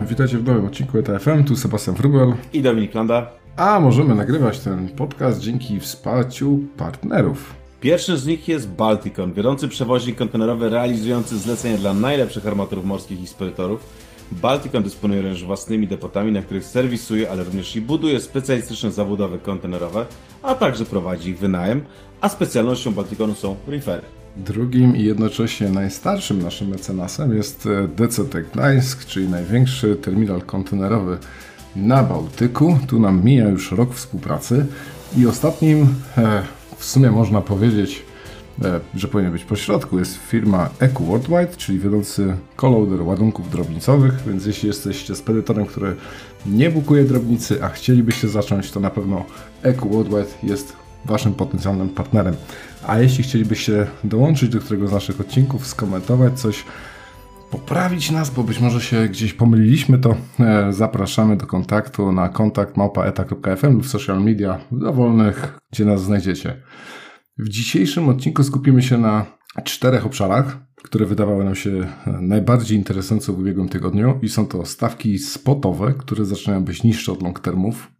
Witajcie w nowym odcinku ETFM, tu Sebastian Frubel. I Dominik Landa. A możemy nagrywać ten podcast dzięki wsparciu partnerów. Pierwszym z nich jest Balticon, wiodący przewoźnik kontenerowy realizujący zlecenia dla najlepszych armatorów morskich i spedytorów. Balticon dysponuje również własnymi depotami, na których serwisuje, ale również i buduje specjalistyczne zabudowy kontenerowe, a także prowadzi ich wynajem, a specjalnością Balticonu są refery. Drugim i jednocześnie najstarszym naszym mecenasem jest e, DCT Gdańsk, czyli największy terminal kontenerowy na Bałtyku. Tu nam mija już rok współpracy i ostatnim, e, w sumie można powiedzieć, e, że powinien być pośrodku, jest firma Eco Worldwide, czyli wiodący coloader ładunków drobnicowych, więc jeśli jesteście spedytorem, który nie bukuje drobnicy, a chcielibyście zacząć, to na pewno Eco Worldwide jest Waszym potencjalnym partnerem. A jeśli chcielibyście dołączyć do któregoś z naszych odcinków, skomentować coś, poprawić nas, bo być może się gdzieś pomyliliśmy, to e, zapraszamy do kontaktu na kontakt małpaeta.fm lub social media dowolnych, gdzie nas znajdziecie. W dzisiejszym odcinku skupimy się na czterech obszarach, które wydawały nam się najbardziej interesujące w ubiegłym tygodniu i są to stawki spotowe, które zaczynają być niższe od long termów,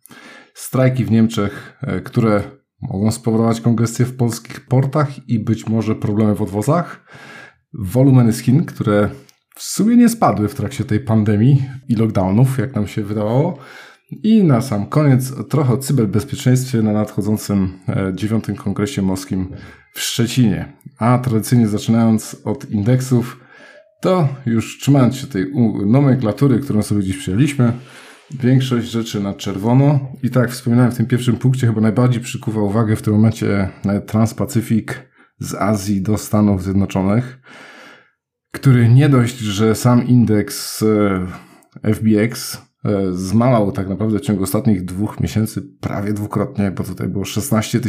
strajki w Niemczech, e, które mogą spowodować kongestie w polskich portach i być może problemy w odwozach, wolumeny z Chin, które w sumie nie spadły w trakcie tej pandemii i lockdownów, jak nam się wydawało. I na sam koniec trochę o cyberbezpieczeństwie na nadchodzącym e, dziewiątym kongresie morskim w Szczecinie. A tradycyjnie zaczynając od indeksów, to już trzymając się tej nomenklatury, którą sobie dziś przyjęliśmy, większość rzeczy na czerwono. I tak wspominałem w tym pierwszym punkcie, chyba najbardziej przykuwa uwagę w tym momencie e, Transpacyfik z Azji do Stanów Zjednoczonych, który nie dość, że sam indeks e, FBX e, zmalał tak naprawdę w ciągu ostatnich dwóch miesięcy prawie dwukrotnie, bo tutaj było 16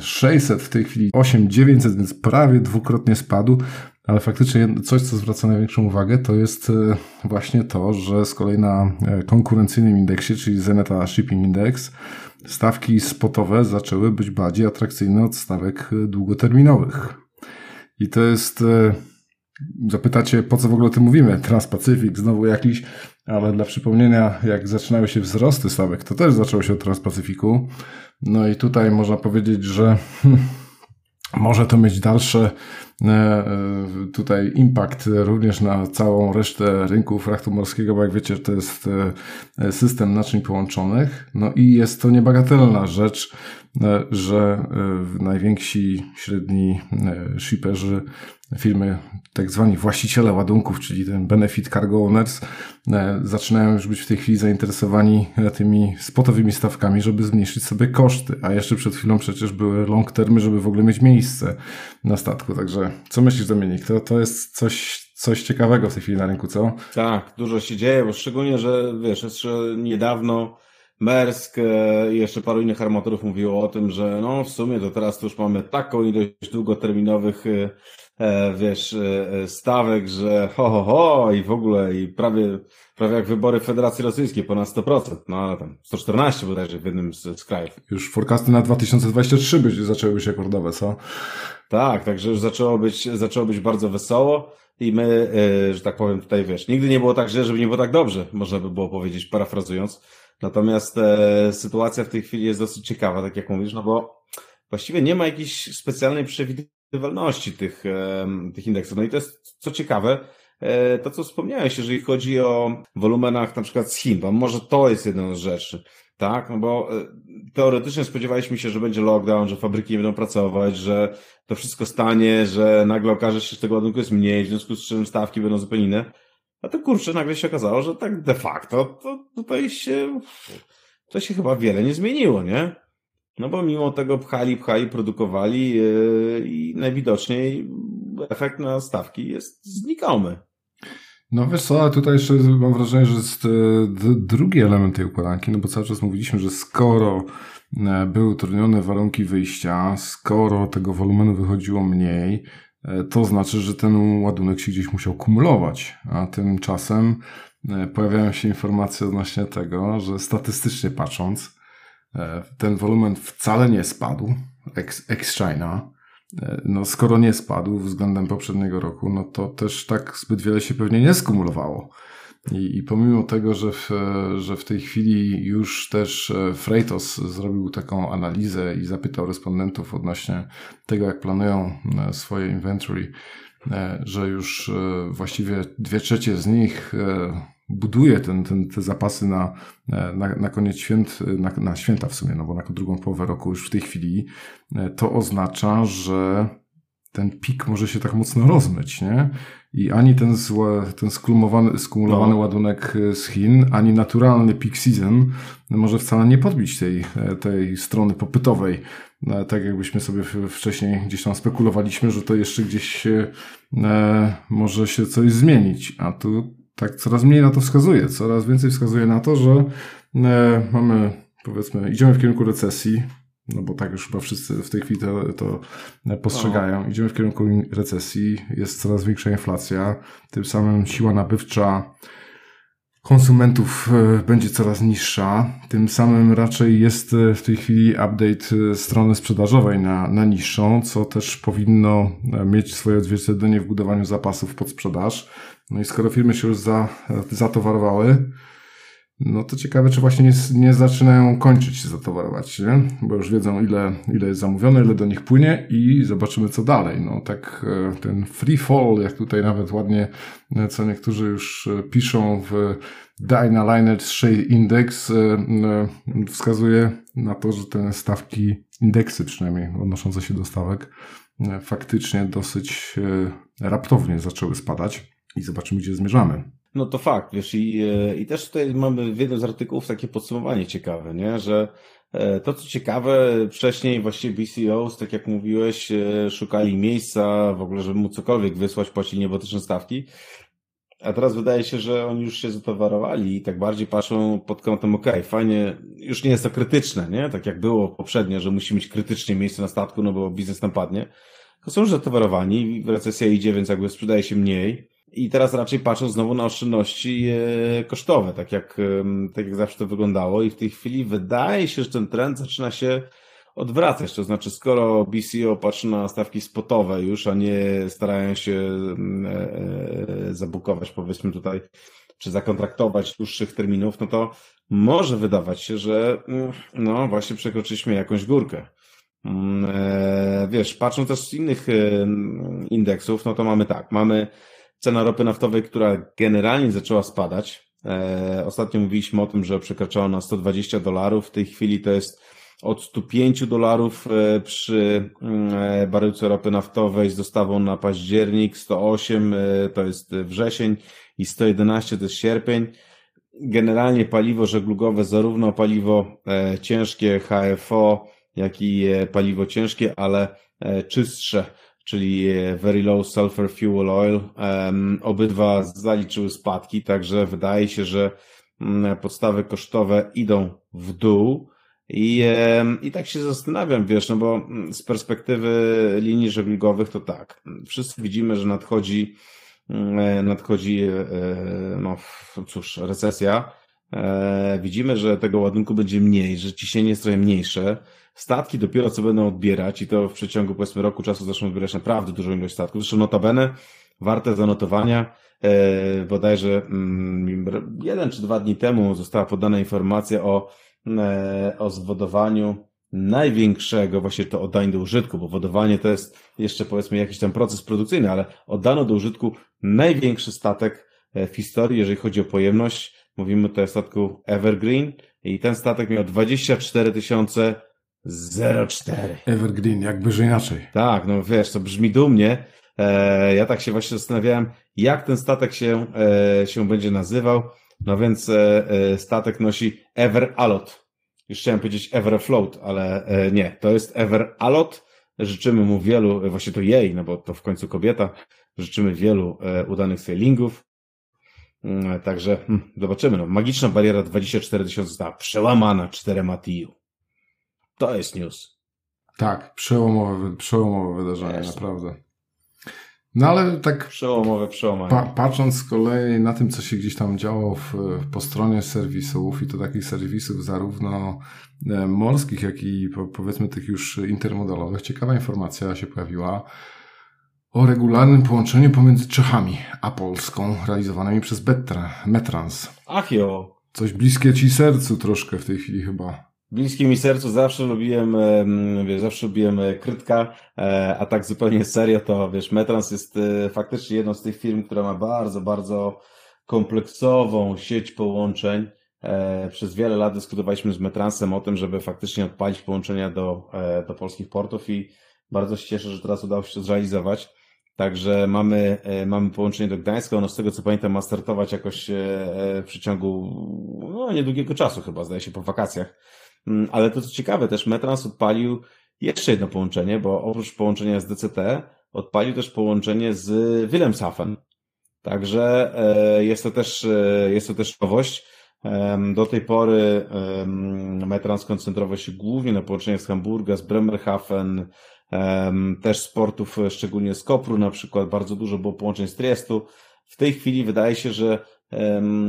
600, w tej chwili 8900, więc prawie dwukrotnie spadł. Ale faktycznie coś, co zwraca największą uwagę, to jest e, właśnie to, że z kolei na e, konkurencyjnym indeksie, czyli Zeneta Shipping Index, stawki spotowe zaczęły być bardziej atrakcyjne od stawek e, długoterminowych. I to jest, zapytacie, po co w ogóle o tym mówimy? Transpacyfik, znowu jakiś, ale dla przypomnienia, jak zaczynały się wzrosty stawek, to też zaczęło się od Transpacyfiku. No i tutaj można powiedzieć, że może to mieć dalsze E, e, tutaj impact również na całą resztę rynku frachtu morskiego, bo jak wiecie, to jest e, system naczyń połączonych. No i jest to niebagatelna rzecz, że najwięksi średni shipperzy firmy, tak zwani właściciele ładunków, czyli ten benefit cargo owners, e, zaczynają już być w tej chwili zainteresowani e, tymi spotowymi stawkami, żeby zmniejszyć sobie koszty. A jeszcze przed chwilą przecież były long termy, żeby w ogóle mieć miejsce na statku. Także co myślisz, Dominik? To, to jest coś, coś ciekawego w tej chwili na rynku, co? Tak, dużo się dzieje, bo szczególnie, że wiesz, jeszcze niedawno Mersk e, i jeszcze paru innych armatorów mówiło o tym, że no w sumie to teraz to już mamy taką ilość długoterminowych e, wiesz, e, stawek, że ho, ho, ho i w ogóle i prawie, prawie jak wybory Federacji Rosyjskiej, ponad 100%, no ale tam 114 bodajże w jednym z, z krajów. Już forecasty na 2023 by, zaczęły być rekordowe, co? Tak, także już zaczęło być, zaczęło być bardzo wesoło i my, że tak powiem tutaj, wiesz, nigdy nie było tak źle, żeby nie było tak dobrze, można by było powiedzieć, parafrazując. Natomiast e, sytuacja w tej chwili jest dosyć ciekawa, tak jak mówisz, no bo właściwie nie ma jakiejś specjalnej przewidywalności tych, e, tych indeksów. No i to jest, co ciekawe, e, to co wspomniałeś, jeżeli chodzi o wolumenach na przykład z Chin, bo może to jest jedna z rzeczy. Tak, no bo e, teoretycznie spodziewaliśmy się, że będzie lockdown, że fabryki nie będą pracować, że to wszystko stanie, że nagle okaże się, że tego ładunku jest mniej, w związku z czym stawki będą zupełnie inne. A to kurczę, nagle się okazało, że tak de facto to tutaj się, to się chyba wiele nie zmieniło, nie? No bo mimo tego pchali, pchali, produkowali yy, i najwidoczniej efekt na stawki jest znikomy. No wiesz co, a tutaj jeszcze mam wrażenie, że jest e, drugi element tej układanki, no bo cały czas mówiliśmy, że skoro e, były utrudnione warunki wyjścia, skoro tego wolumenu wychodziło mniej, to znaczy, że ten ładunek się gdzieś musiał kumulować, a tymczasem e, pojawiają się informacje odnośnie tego, że statystycznie patrząc, e, ten wolumen wcale nie spadł ex, ex China, no skoro nie spadł względem poprzedniego roku, no to też tak zbyt wiele się pewnie nie skumulowało. I, I, pomimo tego, że w, że w tej chwili już też e, Freightos zrobił taką analizę i zapytał respondentów odnośnie tego, jak planują e, swoje inventory, e, że już właściwie dwie trzecie z nich buduje ten, ten, te zapasy na, na, na koniec świąt, na, na święta w sumie, no bo na drugą połowę roku już w tej chwili, to oznacza, że ten pik może się tak mocno rozmyć, nie? I ani ten, złe, ten skumulowany, skumulowany no. ładunek e, z Chin, ani naturalny peak season może wcale nie podbić tej, e, tej strony popytowej. E, tak jakbyśmy sobie wcześniej gdzieś tam spekulowaliśmy, że to jeszcze gdzieś e, może się coś zmienić. A tu tak coraz mniej na to wskazuje. Coraz więcej wskazuje na to, że e, mamy, powiedzmy, idziemy w kierunku recesji, no bo tak już chyba wszyscy w tej chwili to, to postrzegają. No. Idziemy w kierunku recesji, jest coraz większa inflacja, tym samym siła nabywcza konsumentów e, będzie coraz niższa, tym samym raczej jest e, w tej chwili update e, strony sprzedażowej na, na niższą, co też powinno mieć swoje odzwierciedlenie w budowaniu zapasów pod sprzedaż. No i skoro firmy się już za, zatowarowały, no to ciekawe, czy właśnie nie, nie zaczynają kończyć się zatowarować, nie? Bo już wiedzą, ile, ile jest zamówione, ile do nich płynie i zobaczymy, co dalej. No tak e, ten free fall, jak tutaj nawet ładnie, e, co niektórzy już e, piszą w Dyna Liner Shade Index, wskazuje na to, że te stawki, indeksy przynajmniej odnoszące się do stawek, faktycznie dosyć raptownie zaczęły spadać i zobaczymy, gdzie zmierzamy. No to fakt, wiesz, i, e, i też tutaj mamy w jednym z artykułów takie podsumowanie ciekawe, nie, że e, to co ciekawe, wcześniej właściwie BCOs, tak jak mówiłeś, e, szukali miejsca w ogóle, żeby mu cokolwiek wysłać, płacili niebotyczne stawki, a teraz wydaje się, że oni już się zatowarowali i tak bardziej patrzą pod kątem, ok, fajnie, już nie jest to krytyczne, nie? Tak jak było poprzednio, że musi mieć krytycznie miejsce na statku, no bo biznes tam padnie. To są już zatowarowani, recesja idzie, więc jakby sprzedaje się mniej. I teraz raczej patrzą znowu na oszczędności e, kosztowe, tak jak, tak jak zawsze to wyglądało. I w tej chwili wydaje się, że ten trend zaczyna się odwracać. To znaczy, skoro BCO patrzy na stawki spotowe już, a nie starają się e, e, zabukować, powiedzmy tutaj, czy zakontraktować dłuższych terminów, no to może wydawać się, że mm, no właśnie przekroczyliśmy jakąś górkę. Mm, wiesz, patrząc też z innych indeksów, no to mamy tak, mamy cena ropy naftowej, która generalnie zaczęła spadać. E, ostatnio mówiliśmy o tym, że przekraczała na 120 dolarów. W tej chwili to jest od 105 dolarów e, przy mm, e, baryłce ropy naftowej z dostawą na październik, 108 to jest wrzesień i 111 to jest sierpień. Generalnie paliwo żeglugowe, zarówno paliwo ciężkie HFO, jak i paliwo ciężkie, ale czystsze czyli e, Very Low Sulfur Fuel Oil. Obydwa zaliczyły spadki, także wydaje się, że mm, podstawy kosztowe idą w dół. I, I tak się zastanawiam, wiesz, no bo mm, z perspektywy linii żeglugowych to tak. Wszyscy widzimy, że nadchodzi, mm, e, nadchodzi, e, no cóż, recesja. Widzimy, że tego ładunku będzie mniej, że ciśnienie jest trochę mniejsze. Statki dopiero co będą odbierać i to w przeciągu powiedzmy roku czasu zaczną odbierać naprawdę dużą ilość statków. Zresztą notabene warte zanotowania. E, bodajże mm, jeden czy dwa dni temu została podana informacja o, e, o zwodowaniu największego, właśnie to oddanie do użytku, bo wodowanie to jest jeszcze powiedzmy jakiś tam proces produkcyjny, ale oddano do użytku największy statek e, w historii, jeżeli chodzi o pojemność. Mówimy tutaj o statku Evergreen i ten statek miał 24 tysiące 04. Evergreen, jakby że inaczej. Tak, no wiesz, to brzmi dumnie. E, ja tak się właśnie zastanawiałem, jak ten statek się, e, się będzie nazywał. No więc e, e statek nosi Ever Alot. Już chciałem powiedzieć Ever Float, ale e, nie, to jest Ever Alot. Życzymy mu wielu, właśnie to jej, no bo to w końcu kobieta. Życzymy wielu e, udanych sailingów. Mm, także hmm, zobaczymy. No, magiczna bariera 24 tysiące została przełamana 4 TIU. To jest news. Tak, przełomowe, przełomowe wydarzenie, naprawdę. No ale tak. Przełomowe przełamanie. Pa, patrząc z kolei na tym, co się gdzieś tam działo w, po stronie serwisów, i to takich serwisów zarówno e, morskich, jak i powiedzmy tych już intermodalowych, ciekawa informacja się pojawiła o regularnym połączeniu pomiędzy Czechami a Polską, realizowanym przez Betra, Metrans. Ach jo. Coś bliskie ci sercu troszkę w tej chwili chyba. Bliskie mi sercu, zawsze lubiłem, wiesz, zawsze lubiłem e, Krytka, e, a tak zupełnie serio to, wiesz, Metrans jest e, faktycznie jedną z tych firm, która ma bardzo, bardzo kompleksową sieć połączeń. Przez wiele lat dyskutowaliśmy z Metransem o tym, żeby faktycznie odpalić połączenia do, do polskich portów i bardzo się cieszę, że teraz udało się to zrealizować. Także mamy, mamy połączenie do Gdańska. Ono z tego co pamiętam ma startować jakoś w przeciągu no, niedługiego czasu chyba, zdaje się po wakacjach. Mm, ale to co ciekawe, też Metrans odpalił jeszcze jedno połączenie, bo oprócz połączenia z DCT odpalił też połączenie z Wilhelmshaven. Także e, jest to też, e, jest to też nowość. Do tej pory Metrans koncentrował się głównie na połączeniach z Hamburga, z Bremerhaven, też z portów, e, szczególnie z Kopru na przykład, bardzo dużo było połączeń z Triestu. W tej chwili wydaje się, że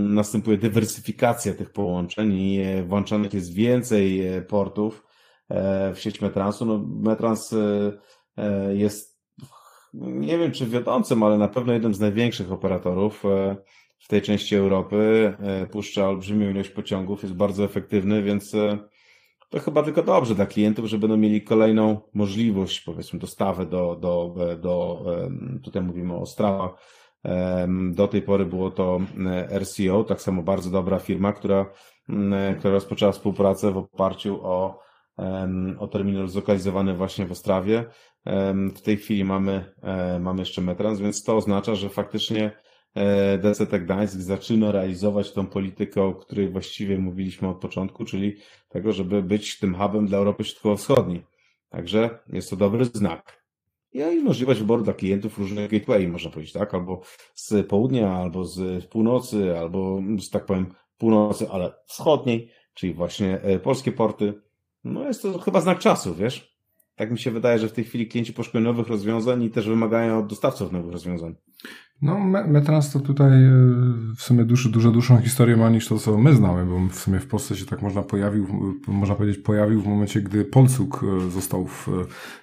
następuje dywersyfikacja tych połączeń i e, włączanych jest więcej e, portów e, w sieć Metransu. No, Metrans jest, nie wiem czy wiodącym, ale na pewno jednym z największych operatorów w tej części Europy. Puszcza olbrzymią ilość pociągów, jest bardzo efektywny, więc to chyba tylko dobrze dla klientów, że będą mieli kolejną możliwość, powiedzmy, dostawy do, do, do tutaj mówimy o Strava, do tej pory było to e, RCO, tak samo bardzo dobra firma, która, e, która rozpoczęła współpracę w oparciu o, o terminal zlokalizowany właśnie w Ostrawie. W tej chwili mamy, e, mamy jeszcze Metrans, więc to oznacza, że faktycznie DCT Gdańsk zaczyna realizować tą politykę, o której właściwie mówiliśmy od początku, czyli tego, żeby być tym hubem dla Europy Środkowo-Wschodniej. Także jest to dobry znak i możliwość wyboru dla klientów różnych gateway, można powiedzieć, tak? Albo z południa, albo z północy, albo, z tak powiem, północy, ale wschodniej, czyli właśnie e, polskie porty. No jest to chyba znak czasu, wiesz? Tak mi się wydaje, że w tej chwili klienci poszukują nowych rozwiązań i też wymagają od dostawców nowych rozwiązań. No, Metrans to tutaj e, w sumie dużo, dużo dłuższą historię ma niż to, co my znamy, bo w sumie w Polsce się tak można pojawił, można powiedzieć, pojawił w momencie, gdy Polsuk e, został w,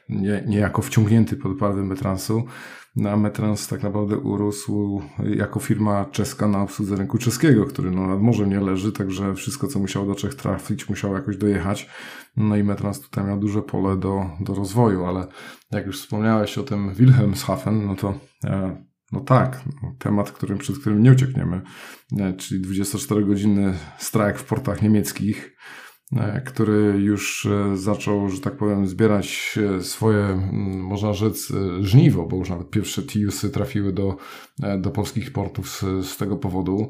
nie, niejako wciągnięty pod paradę Metransu. No, a Metrans tak naprawdę urósł jako firma czeska na obsłudze rynku czeskiego, który no, nad morzem nie leży, także wszystko, co musiało do Czech trafić, musiało jakoś dojechać. No i Metrans tutaj miał duże pole do, do rozwoju, ale jak już wspomniałeś o tym Wilhelmshaven, no to e, no tak, temat, którym, przed którym nie uciekniemy, e, czyli 24-godzinny strajk w portach niemieckich, który już e, zaczął, że tak powiem, zbierać swoje, można rzec, żniwo, bo już nawet pierwsze TIUSy trafiły do, do polskich portów z, z tego powodu.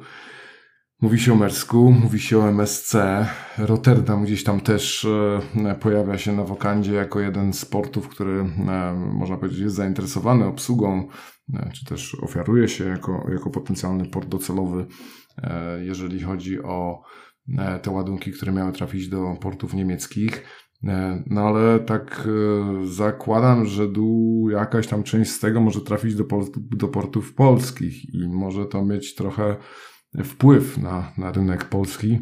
Mówi się o Mersku, mówi się o MSC. Rotterdam gdzieś tam też pojawia się na wokandzie jako jeden z portów, który można powiedzieć jest zainteresowany obsługą E, czy też ofiaruje się jako, jako potencjalny port docelowy, e, jeżeli chodzi o e, te ładunki, które miały trafić do portów niemieckich. No ale tak zakładam, że dół, jakaś tam część z tego może trafić do, do portów polskich i może to mieć trochę wpływ na, na rynek polski.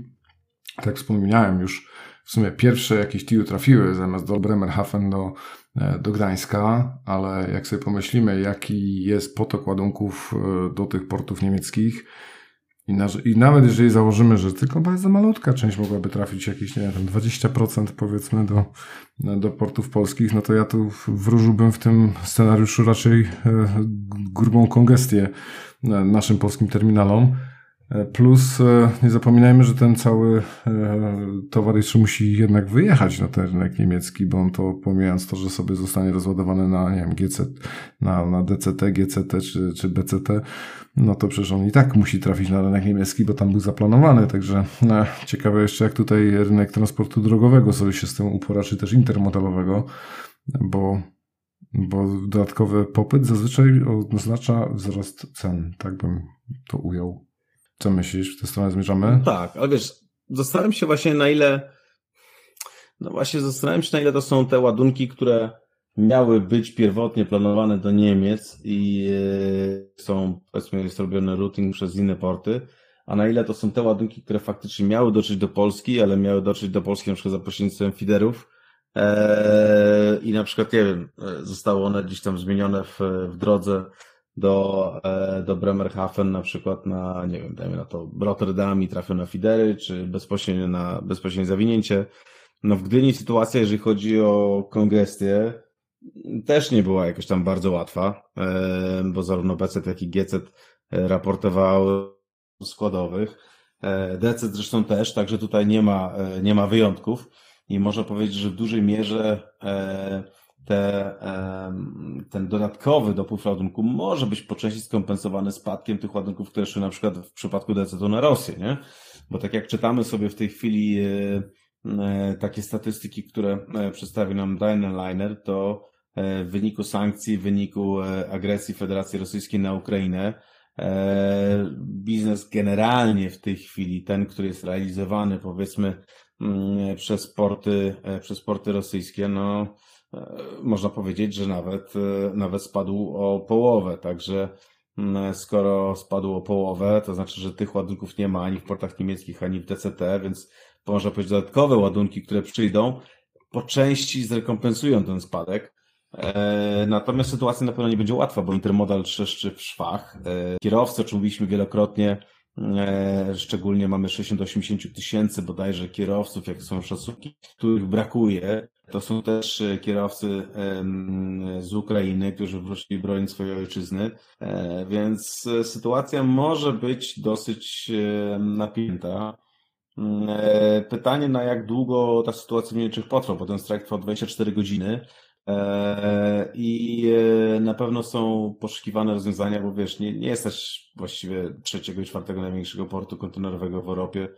Tak wspomniałem już, w sumie pierwsze jakieś TIU trafiły zamiast do Bremerhaven do E, do Gdańska, ale jak sobie pomyślimy, jaki jest potok ładunków e, do tych portów niemieckich, i, na, I, nawet jeżeli założymy, że tylko bardzo malutka część mogłaby trafić, jakieś, nie wiem, 20% powiedzmy do, do portów polskich, no to ja tu wróżyłbym w tym scenariuszu raczej e, grubą kongestię naszym polskim terminalom. Plus e, nie zapominajmy, że ten cały e, towar jeszcze musi jednak wyjechać na ten rynek niemiecki, bo on to pomijając to, że sobie zostanie rozładowany na, nie wiem, GC, na, na DCT, GCT czy, czy BCT, no to przecież on i tak musi trafić na rynek niemiecki, bo tam był zaplanowany, także no, ciekawe jeszcze jak tutaj rynek transportu drogowego sobie się z tym upora, czy też intermodalowego, bo bo dodatkowy popyt zazwyczaj oznacza wzrost cen, tak bym to ujął. Co myślisz? W tę stronę zmierzamy? No tak, ale wiesz, zastanawiam się właśnie na ile, no właśnie zastanawiam się na ile to są te ładunki, które miały być pierwotnie planowane do Niemiec i e, są, powiedzmy, jest robiony routing przez inne porty, a na ile to są te ładunki, które faktycznie miały dotrzeć do Polski, ale miały dotrzeć do Polski na przykład za pośrednictwem feederów e, i na przykład, nie wiem, zostały one gdzieś tam zmienione w, w drodze do, do Bremerhaven na przykład na, nie wiem, dajmy na to Rotterdam i trafią na feedery, czy bezpośrednio na bezpośrednie zawinięcie. No w Gdyni sytuacja, jeżeli chodzi o kongestię, też nie była jakoś tam bardzo łatwa, e, bo zarówno BC, jak i GC raportowały składowych. E, DC zresztą też, także tutaj nie ma, e, nie ma wyjątków i można powiedzieć, że w dużej mierze te, ten dodatkowy dopływ ładunku może być po części skompensowany spadkiem tych ładunków, które szły na przykład w przypadku DC to na Rosję, nie? Bo tak jak czytamy sobie w tej chwili takie statystyki, które przedstawi nam Liner, to E, w wyniku sankcji, w wyniku e, agresji Federacji Rosyjskiej na Ukrainę. E, biznes generalnie w tej chwili, ten, który jest realizowany powiedzmy mm, przez porty, przez porty rosyjskie, no można powiedzieć, że nawet, nawet spadł o połowę. Także mm, skoro spadł o połowę, to znaczy, że tych ładunków nie ma ani w portach niemieckich, ani w DCT, więc można powiedzieć, dodatkowe ładunki, które przyjdą, po części zrekompensują ten spadek. E, natomiast sytuacja na pewno nie będzie łatwa, bo intermodal trzeszczy w szwach. E, kierowcy, o czym mówiliśmy wielokrotnie, e, szczególnie mamy 60-80 tysięcy bodajże kierowców, jak są szacunki, których brakuje. To są też kierowcy z Ukrainy, którzy wrócili bronić swojej ojczyzny, więc sytuacja może być dosyć napięta. Pytanie, na jak długo ta sytuacja w Niemczech potrwa, bo ten strajk trwał 24 godziny. E, I e, na pewno są poszukiwane rozwiązania, bo wiesz, nie, nie jest też właściwie trzeciego i czwartego największego portu kontenerowego w Europie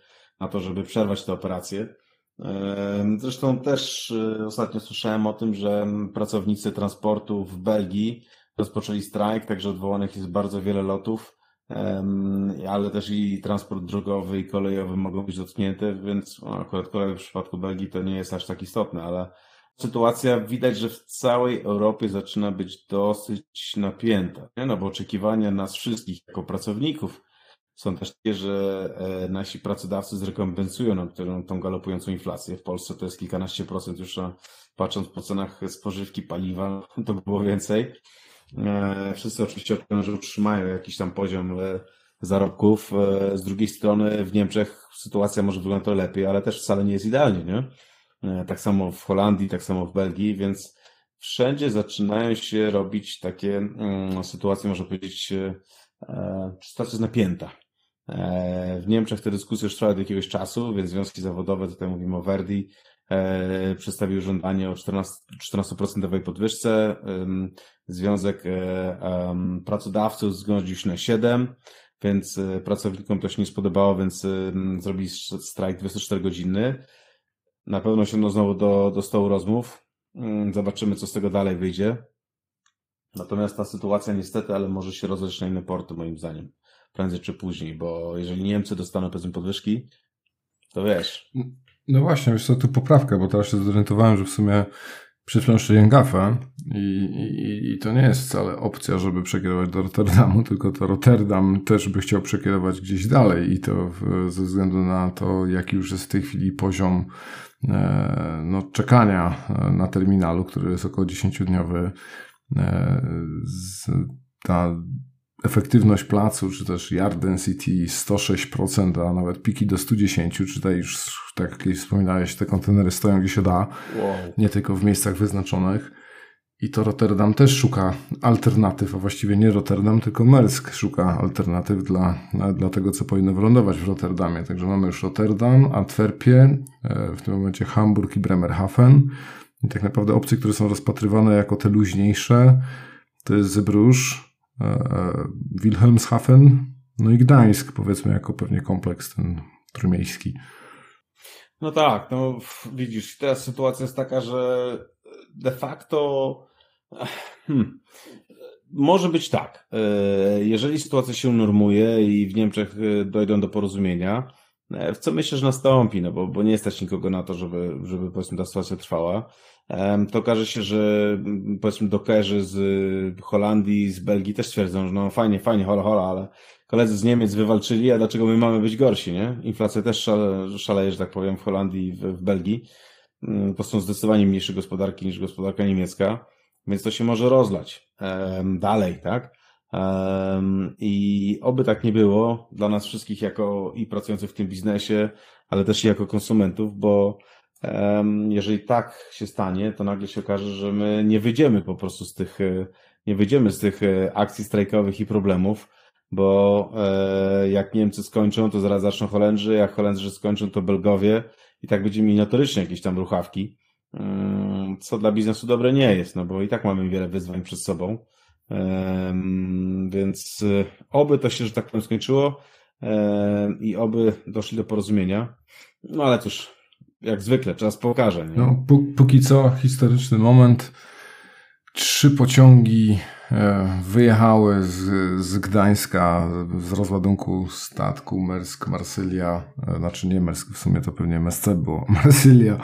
na to, żeby przerwać te operacje. Zresztą też ostatnio słyszałem o tym, że pracownicy transportu w Belgii rozpoczęli strajk, także odwołanych jest bardzo wiele lotów, ale też i transport drogowy i kolejowy mogą być dotknięte, więc no, akurat kolej w przypadku Belgii to nie jest aż tak istotne, ale sytuacja widać, że w całej Europie zaczyna być dosyć napięta, nie? no bo oczekiwania nas wszystkich jako pracowników są też takie, że e, nasi pracodawcy zrekompensują nam tą galopującą inflację. W Polsce to jest kilkanaście procent już, patrząc po cenach spożywki, paliwa, to było więcej. E, wszyscy oczywiście że utrzymają jakiś tam poziom e, zarobków. Z drugiej strony w Niemczech sytuacja może wyglądać to lepiej, ale też wcale nie jest idealnie, nie? Tak samo w Holandii, tak samo w Belgii, więc wszędzie zaczynają się robić takie mm, sytuacje, można powiedzieć, sytuacja jest napięta. E, w Niemczech te dyskusje już trwały od jakiegoś czasu, więc związki zawodowe, tutaj mówimy o Verdi, przedstawiły żądanie o 14%, 14% podwyżce. Związek pracodawców zgodził się na 7%, więc pracownikom to się nie spodobało, więc zrobili strajk 24 godziny. Na pewno siądą znowu do, do stołu rozmów. Zobaczymy, co z tego dalej wyjdzie. Natomiast ta sytuacja niestety, ale może się rozejść na inne porty, moim zdaniem. Prędzej czy później, bo jeżeli Niemcy dostaną powiedzmy podwyżki, to wiesz. No właśnie, wiesz co, tu poprawka, bo teraz się zorientowałem, że w sumie przed chwilą jeszcze gafę i, i, i to nie jest wcale opcja, żeby przekierować do Rotterdamu, tylko to Rotterdam też by chciał przekierować gdzieś dalej i to w, ze względu na to, jaki już jest w tej chwili poziom E, no, czekania e, na terminalu, który jest około 10-dniowy. E, ta efektywność placu, czy też yard density 106%, a nawet piki do 110, czy tutaj już, tak jak wspominałeś, te kontenery stoją gdzie się da, wow. nie tylko w miejscach wyznaczonych. I to Rotterdam też szuka alternatyw, a właściwie nie Rotterdam, tylko Mersk szuka alternatyw dla, dla tego, co powinno wylądować w Rotterdamie. Także mamy już Rotterdam, Antwerpię, e, w tym momencie Hamburg i Bremerhaven. I tak naprawdę opcje, które są rozpatrywane jako te luźniejsze, to jest Zebrugge, e, Wilhelmshaven, no i Gdańsk, powiedzmy, jako pewnie kompleks ten trójmiejski. No tak, no widzisz, teraz sytuacja jest taka, że de facto Hmm. Może być tak. E, jeżeli sytuacja się normuje i w Niemczech e, dojdą do porozumienia, w co myślę, że nastąpi, no bo, bo nie stać nikogo na to, żeby, żeby powiedzmy ta sytuacja trwała. To okaże się, że mm, powiedzmy dokerzy z Holandii, z Belgii też twierdzą, że no fajnie, fajnie, hola, hola, ale koledzy z Niemiec wywalczyli, a dlaczego my mamy być gorsi, nie? Inflacja też szale, szaleje, że tak powiem, w Holandii i w, w Belgii. Mm, to są zdecydowanie mniejsze gospodarki niż gospodarka niemiecka, więc to się może rozlać dalej, tak? I oby tak nie było dla nas wszystkich jako i pracujących w tym biznesie, ale też i jako konsumentów, bo jeżeli tak się stanie, to nagle się okaże, że my nie wyjdziemy po prostu z tych, nie wyjdziemy z tych e, akcji strajkowych i problemów, bo e, jak Niemcy skończą, to zaraz zaczną Holendrzy, jak Holendrzy skończą, to Belgowie i tak będziemy mieli notorycznie jakieś tam ruchawki, co dla biznesu dobre nie jest, no bo i tak mamy wiele wyzwań przed sobą. Więc e, oby to się, że tak powiem, skończyło i oby doszli do porozumienia. No ale cóż, jak zwykle, czas pokaże. Nie? No, póki co historyczny moment. Trzy pociągi wyjechały z, z Gdańska z rozładunku statku Mersk Marsylia, e, znaczy nie Mersk, w sumie to pewnie MSC było, Marsylia.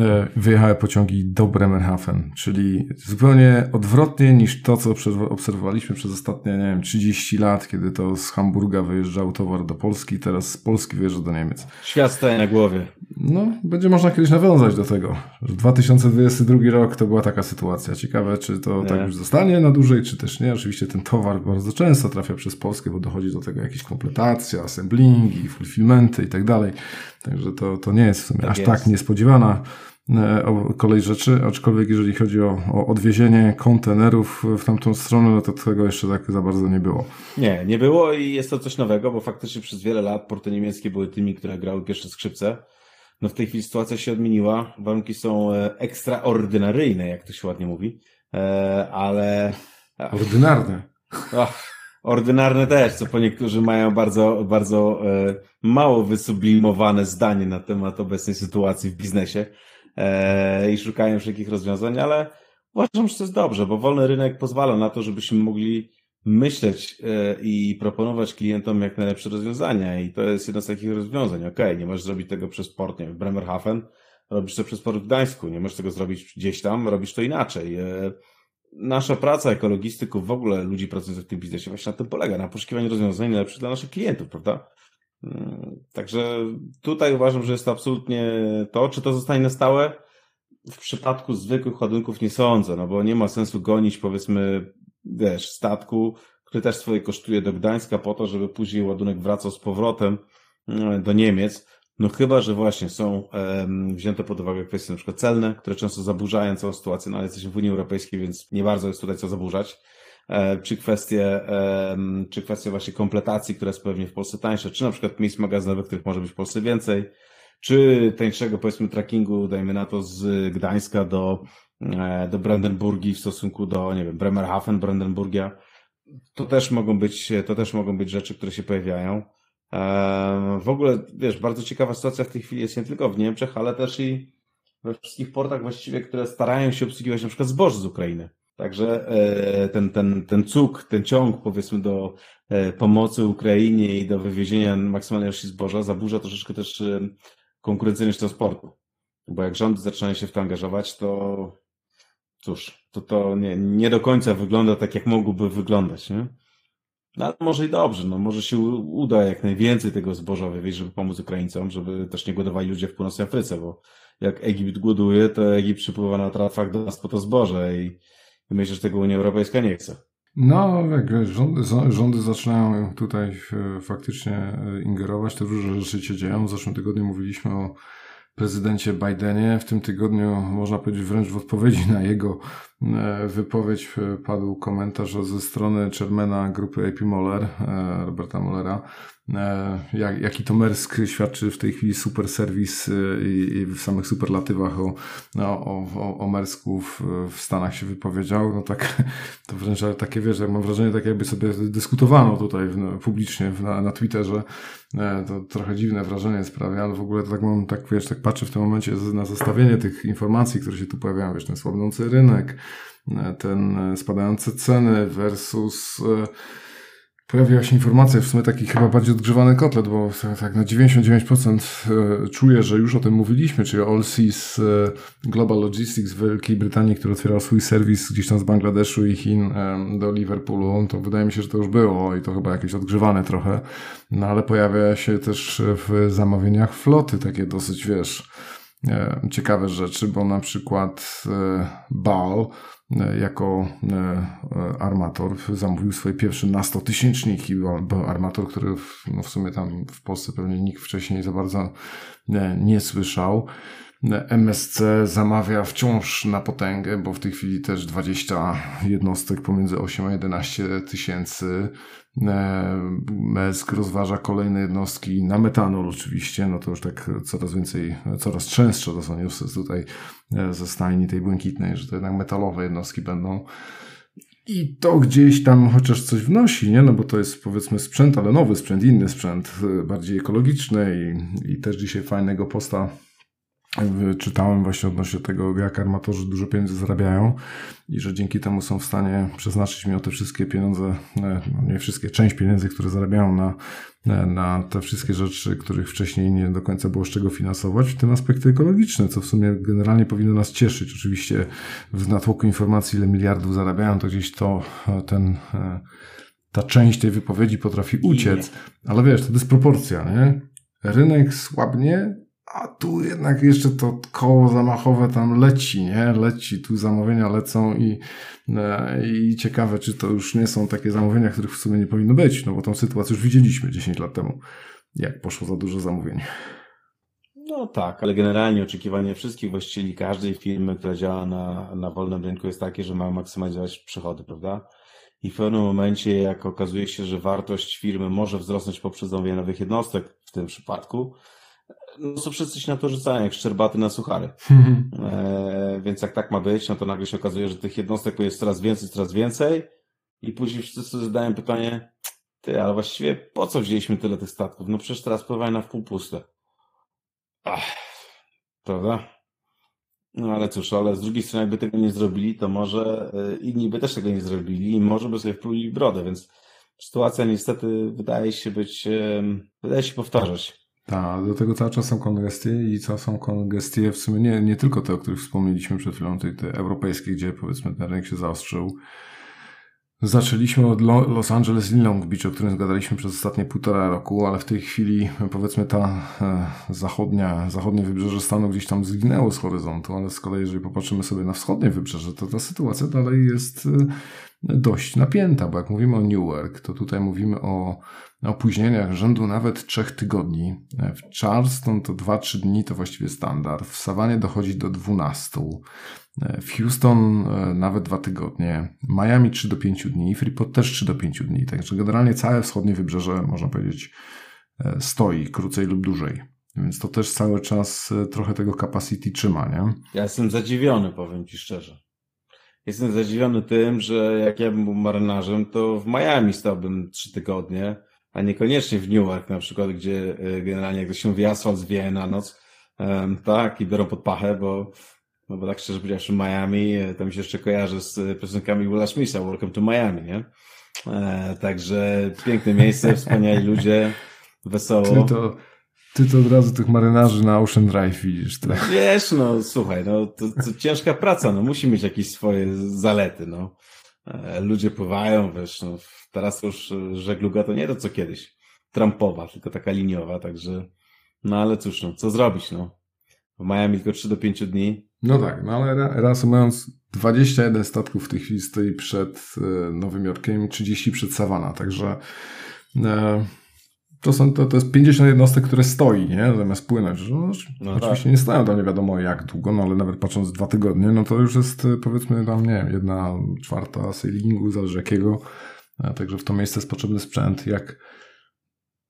E, wyjechały pociągi do Bremerhaven, czyli zupełnie odwrotnie niż to, co obserwowaliśmy przez ostatnie, nie wiem, 30 lat, kiedy to z Hamburga wyjeżdżał towar do Polski, teraz z Polski wyjeżdża do Niemiec. Świat staje na głowie. No, będzie można kiedyś nawiązać do tego. 2022 rok to była taka sytuacja. Ciekawe, czy to tak nie. tak już zostanie na dłużej, czy też nie. Oczywiście ten towar bardzo często trafia przez Polskę, bo dochodzi do tego jakieś kompletacje, assemblingi, fulfillmenty i tak dalej. Także to, to nie jest w sumie tak aż jest. tak niespodziewana e, kolej rzeczy, aczkolwiek jeżeli chodzi o, o odwiezienie kontenerów w tamtą stronę, no to tego jeszcze tak za bardzo nie było. Nie, nie było i jest to coś nowego, bo faktycznie przez wiele lat porty niemieckie były tymi, które grały pierwsze skrzypce. No w tej chwili sytuacja się odmieniła, warunki są e, ekstraordynaryjne, jak to się ładnie mówi. E, ale... Ordynarne. Ach, ordynarne też, co po niektórzy mają bardzo, bardzo e, mało wysublimowane zdanie na temat obecnej sytuacji w biznesie e, i szukają wszelkich rozwiązań, ale uważam, że to jest dobrze, bo wolny rynek pozwala na to, żebyśmy mogli myśleć i proponować klientom jak najlepsze rozwiązania i to jest jedno z takich rozwiązań. Okej, okay, nie możesz zrobić tego przez port, nie wiem, Bremerhaven, robisz to przez port w Gdańsku, nie możesz tego zrobić gdzieś tam, robisz to inaczej. E, nasza praca ekologistyków, w ogóle ludzi pracujących w tym biznesie właśnie na tym polega, na poszukiwaniu rozwiązań najlepszych dla naszych klientów, prawda? Mm, także tutaj uważam, że jest to absolutnie to, czy to zostanie na stałe. W przypadku zwykłych ładunków nie sądzę, no bo nie ma sensu gonić, powiedzmy, wiesz, statku, który też swoje kosztuje do Gdańska po to, żeby później ładunek wracał z powrotem mm, do Niemiec. No chyba, że właśnie są um, wzięte pod uwagę kwestie na przykład celne, które często zaburzają całą sytuację, no ale jesteśmy w Unii Europejskiej, więc nie bardzo jest tutaj co zaburzać. E, czy kwestie, e, czy kwestie właśnie kompletacji, która jest pewnie w Polsce tańsza, czy na przykład miejsc magazynowych, których może być w Polsce więcej, czy tańszego powiedzmy trackingu, dajmy na to z Gdańska do, e, do Brandenburgii w stosunku do, nie wiem, Bremerhaven, Brandenburgia. To też mogą być, to też mogą być rzeczy, które się pojawiają. W ogóle, wiesz, bardzo ciekawa sytuacja w tej chwili jest nie tylko w Niemczech, ale też i we wszystkich portach właściwie, które starają się obsługiwać na przykład zboże z Ukrainy. Także e, ten, ten, ten cuk, ten ciąg powiedzmy do e, pomocy Ukrainie i do wywiezienia maksymalnej ilości zboża zaburza troszeczkę też e, konkurencyjność transportu. Bo jak rządy zaczynają się w to angażować, to cóż, to to nie, nie do końca wygląda tak, jak mogłoby wyglądać, nie? No może i dobrze, no może się uda jak najwięcej tego zboża wywieźć, żeby pomóc Ukraińcom, żeby też nie głodowali ludzie w północnej Afryce, bo jak Egipt głoduje, to Egipt przypływa na trafach do nas po to zboże i, i myślę, że tego Unia Europejska nie chce. No, jak rządy, rządy zaczynają tutaj e, faktycznie e, ingerować, to różne rzeczy się dzieją. W zeszłym tygodniu mówiliśmy o prezydencie Bidenie. W tym tygodniu, można powiedzieć, wręcz w odpowiedzi na jego wypowiedź e, padł komentarz ze strony chairmana grupy AP Moller, e, Roberta Mollera, jak, jaki to Mersk świadczy w tej chwili super serwis i, i w samych superlatywach o, no, o, o, o Mersku w, w, Stanach się wypowiedział. No tak, to wręcz takie, wiesz, jak mam wrażenie, tak jakby sobie dyskutowano tutaj w, publicznie na, na Twitterze. To trochę dziwne wrażenie sprawia, ale w ogóle to tak mam, tak wiesz, tak patrzę w tym momencie na zestawienie tych informacji, które się tu pojawiają, wiesz, ten słabnący rynek, ten spadające ceny versus pojawiła się informacja, w sumie taki chyba bardziej odgrzewany kotlet, bo tak na 99% e, czuję, że już o tym mówiliśmy, czyli Allseas e, Global Logistics w Wielkiej Brytanii, który otwierał swój serwis gdzieś tam z Bangladeszu i Chin e, do Liverpoolu, to wydaje mi się, że to już było i to chyba jakieś odgrzewane trochę, no ale pojawia się też w zamówieniach floty takie dosyć, wiesz, ciekawe rzeczy, bo na przykład BAL E, jako e, e, armator zamówił swoje pierwsze na 100 tysięczniki. Był armator, który w, no w sumie tam w Polsce pewnie nikt wcześniej za bardzo nie, nie słyszał. MSC zamawia wciąż na potęgę, bo w tej chwili też 20 jednostek pomiędzy 8 a 11 tysięcy. MESK rozważa kolejne jednostki na metanol oczywiście, no to już tak coraz więcej, coraz częstsze to są newsy tutaj e, ze stajni tej błękitnej, że to jednak metalowe jednostki będą. I to gdzieś tam chociaż coś wnosi, nie? No bo to jest powiedzmy sprzęt, ale nowy sprzęt, inny sprzęt, e, bardziej ekologiczny i, i też dzisiaj fajnego posta czytałem właśnie odnośnie tego, jak armatorzy dużo pieniędzy zarabiają i że dzięki temu są w stanie przeznaczyć mi o te wszystkie pieniądze, e, no nie wszystkie, część pieniędzy, które zarabiają na, e, na te wszystkie rzeczy, których wcześniej nie do końca było z czego finansować, w tym aspekty ekologiczne, co w sumie generalnie powinno nas cieszyć. Oczywiście w natłoku informacji, ile miliardów zarabiają, to gdzieś to e, ten ta część tej wypowiedzi potrafi uciec, ale wiesz, to dysproporcja, nie? Rynek słabnie, a tu jednak jeszcze to koło zamachowe tam leci, nie? Leci, tu zamówienia lecą i, e, i ciekawe, czy to już nie są takie zamówienia, których w sumie nie powinno być, no bo tą sytuację już widzieliśmy 10 lat temu, jak poszło za dużo zamówień. No tak, ale generalnie oczekiwanie wszystkich właścicieli każdej firmy, która działa na, na wolnym rynku jest takie, że ma maksymalizować przychody, prawda? I w pewnym momencie, jak okazuje się, że wartość firmy może wzrosnąć poprzez zamówienie nowych jednostek, w tym przypadku, no to wszyscy się na to rzucają, jak szczerbaty na suchary. e, więc jak tak ma być, no to nagle się okazuje, że tych jednostek jest coraz więcej, coraz więcej i później wszyscy sobie zadają pytanie, ty, ale właściwie po co wzięliśmy tyle tych statków? No przecież teraz pływają na wpół puste. Ach, prawda? No ale cóż, ale z drugiej strony jakby tego nie zrobili, to może e, inni by też tego nie zrobili i może by sobie wpluli brodę, więc sytuacja niestety wydaje się być, wydaje się powtarzać. Tak, do tego cały czas są kongestie i co są kongestie w sumie nie, nie tylko te, o których wspomnieliśmy przed chwilą, te, te europejskie, gdzie powiedzmy ten rynek się zaostrzył. Zaczęliśmy od Los Angeles i Long Beach, o którym zgadaliśmy przez ostatnie półtora roku, ale w tej chwili powiedzmy ta e, zachodnia, zachodnie wybrzeże stanu gdzieś tam zginęło z horyzontu, ale z kolei jeżeli popatrzymy sobie na wschodnie wybrzeże, to ta sytuacja dalej jest e, dość napięta, bo jak mówimy o Newark, to tutaj mówimy o opóźnieniach rzędu nawet trzech tygodni. W Charleston to 2-3 dni to właściwie standard. W Sawanie dochodzi do 12. W Houston e, nawet dwa tygodnie. Miami 3 do 5 dni. Freeport też 3 do 5 dni. Także generalnie całe wschodnie wybrzeże, można powiedzieć, e, stoi krócej lub dłużej. Więc to też cały czas e, trochę tego capacity trzyma, nie? Ja jestem zadziwiony, powiem Ci szczerze. Jestem zadziwiony tym, że jak ja bym był marynarzem, to w Miami stałbym trzy tygodnie, a niekoniecznie w Newark na przykład, gdzie e, generalnie jak się mówi asfalt zwieje na noc, tak, i biorą pod pachę, bo, no bo tak szczerze powiedziawszy Miami, e, to mi się jeszcze kojarzy z piosenkami Willa Smitha, Welcome to Miami, nie? E, także piękne miejsce, wspaniali ludzie, wesoło. To, ty to od razu tych marynarzy na Ocean Drive widzisz. Tak? Wiesz, no słuchaj, no to, to ciężka praca, no musi mieć jakieś swoje zalety, no. E, ludzie pływają, wiesz, no teraz już żegluga to nie to co kiedyś. Trumpowa, tylko taka liniowa, także no ale cóż, no co zrobić, no. W Miami tylko 3 do 5 dni. No tak, no ale reasumując, 21 statków w tej chwili stoi przed e, Nowym Jorkiem i 30 przed Savannah, także e, to, są, to, to jest 50 jednostek, które stoi, nie? Zamiast płynąć. No, no oczywiście tak. nie stają tam nie wiadomo jak długo, no ale nawet patrząc dwa tygodnie, no to już jest powiedzmy tam, nie wiem, jedna czwarta sailingu, zależy jakiego. Także w to miejsce jest potrzebny sprzęt. Jak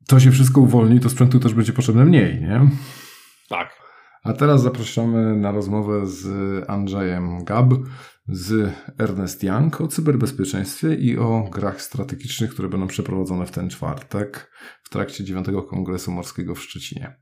to się wszystko uwolni, to sprzętu też będzie potrzebne mniej, nie? Tak. A teraz zapraszamy na rozmowę z Andrzejem Gab, z Ernest Young o cyberbezpieczeństwie i o grach strategicznych, które będą przeprowadzone w ten czwartek w trakcie 9 Kongresu Morskiego w Szczecinie.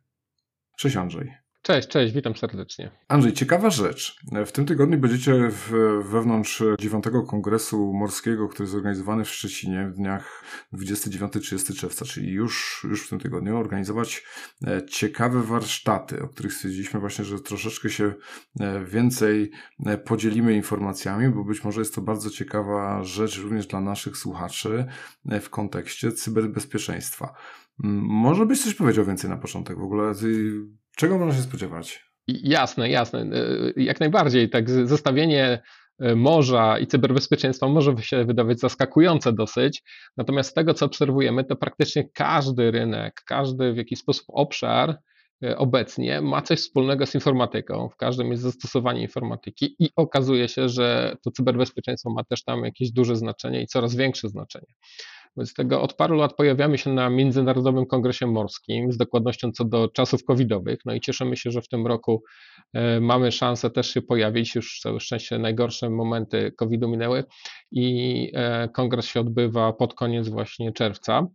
Cześć Andrzej. Cześć, cześć, witam serdecznie. Andrzej, ciekawa rzecz. W tym tygodniu będziecie w, wewnątrz dziewiątego kongresu morskiego, który jest zorganizowany w Szczecinie w dniach 29-30 czerwca, czyli już, już w tym tygodniu, organizować e, ciekawe warsztaty, o których stwierdziliśmy właśnie, że troszeczkę się e, więcej e, podzielimy informacjami, bo być może jest to bardzo ciekawa rzecz również dla naszych słuchaczy w kontekście cyberbezpieczeństwa. Może byś coś powiedział więcej na początek w ogóle? Czego można się spodziewać? Jasne, jasne. E, jak najbardziej. Tak, zestawienie e, morza i cyberbezpieczeństwa może się wydawać zaskakujące dosyć. Natomiast z tego, co obserwujemy, to praktycznie każdy rynek, każdy w jakiś sposób obszar e, obecnie ma coś wspólnego z informatyką. W każdym jest zastosowanie informatyki i okazuje się, że to cyberbezpieczeństwo ma też tam jakieś duże znaczenie i coraz większe znaczenie. Wobec tego od paru lat pojawiamy się na Międzynarodowym Kongresie Morskim z dokładnością co do czasów covidowych. No i cieszymy się, że w tym roku e, mamy szansę też się pojawić. Już całe szczęście najgorsze momenty covidu minęły i e, kongres się odbywa pod koniec właśnie czerwca.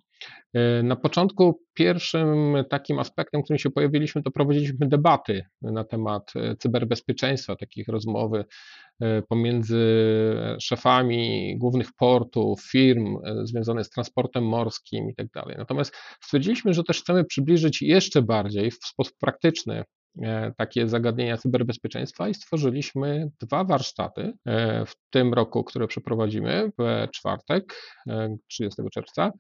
E, na początku pierwszym takim aspektem, którym się pojawiliśmy, to prowadziliśmy debaty na temat cyberbezpieczeństwa, takich rozmowy pomiędzy szefami głównych portów, firm związanych z transportem morskim i tak dalej. Natomiast stwierdziliśmy, że też chcemy przybliżyć jeszcze bardziej w sposób praktyczny takie zagadnienia cyberbezpieczeństwa i stworzyliśmy dwa warsztaty w tym roku, które przeprowadzimy w czwartek, 30 czerwca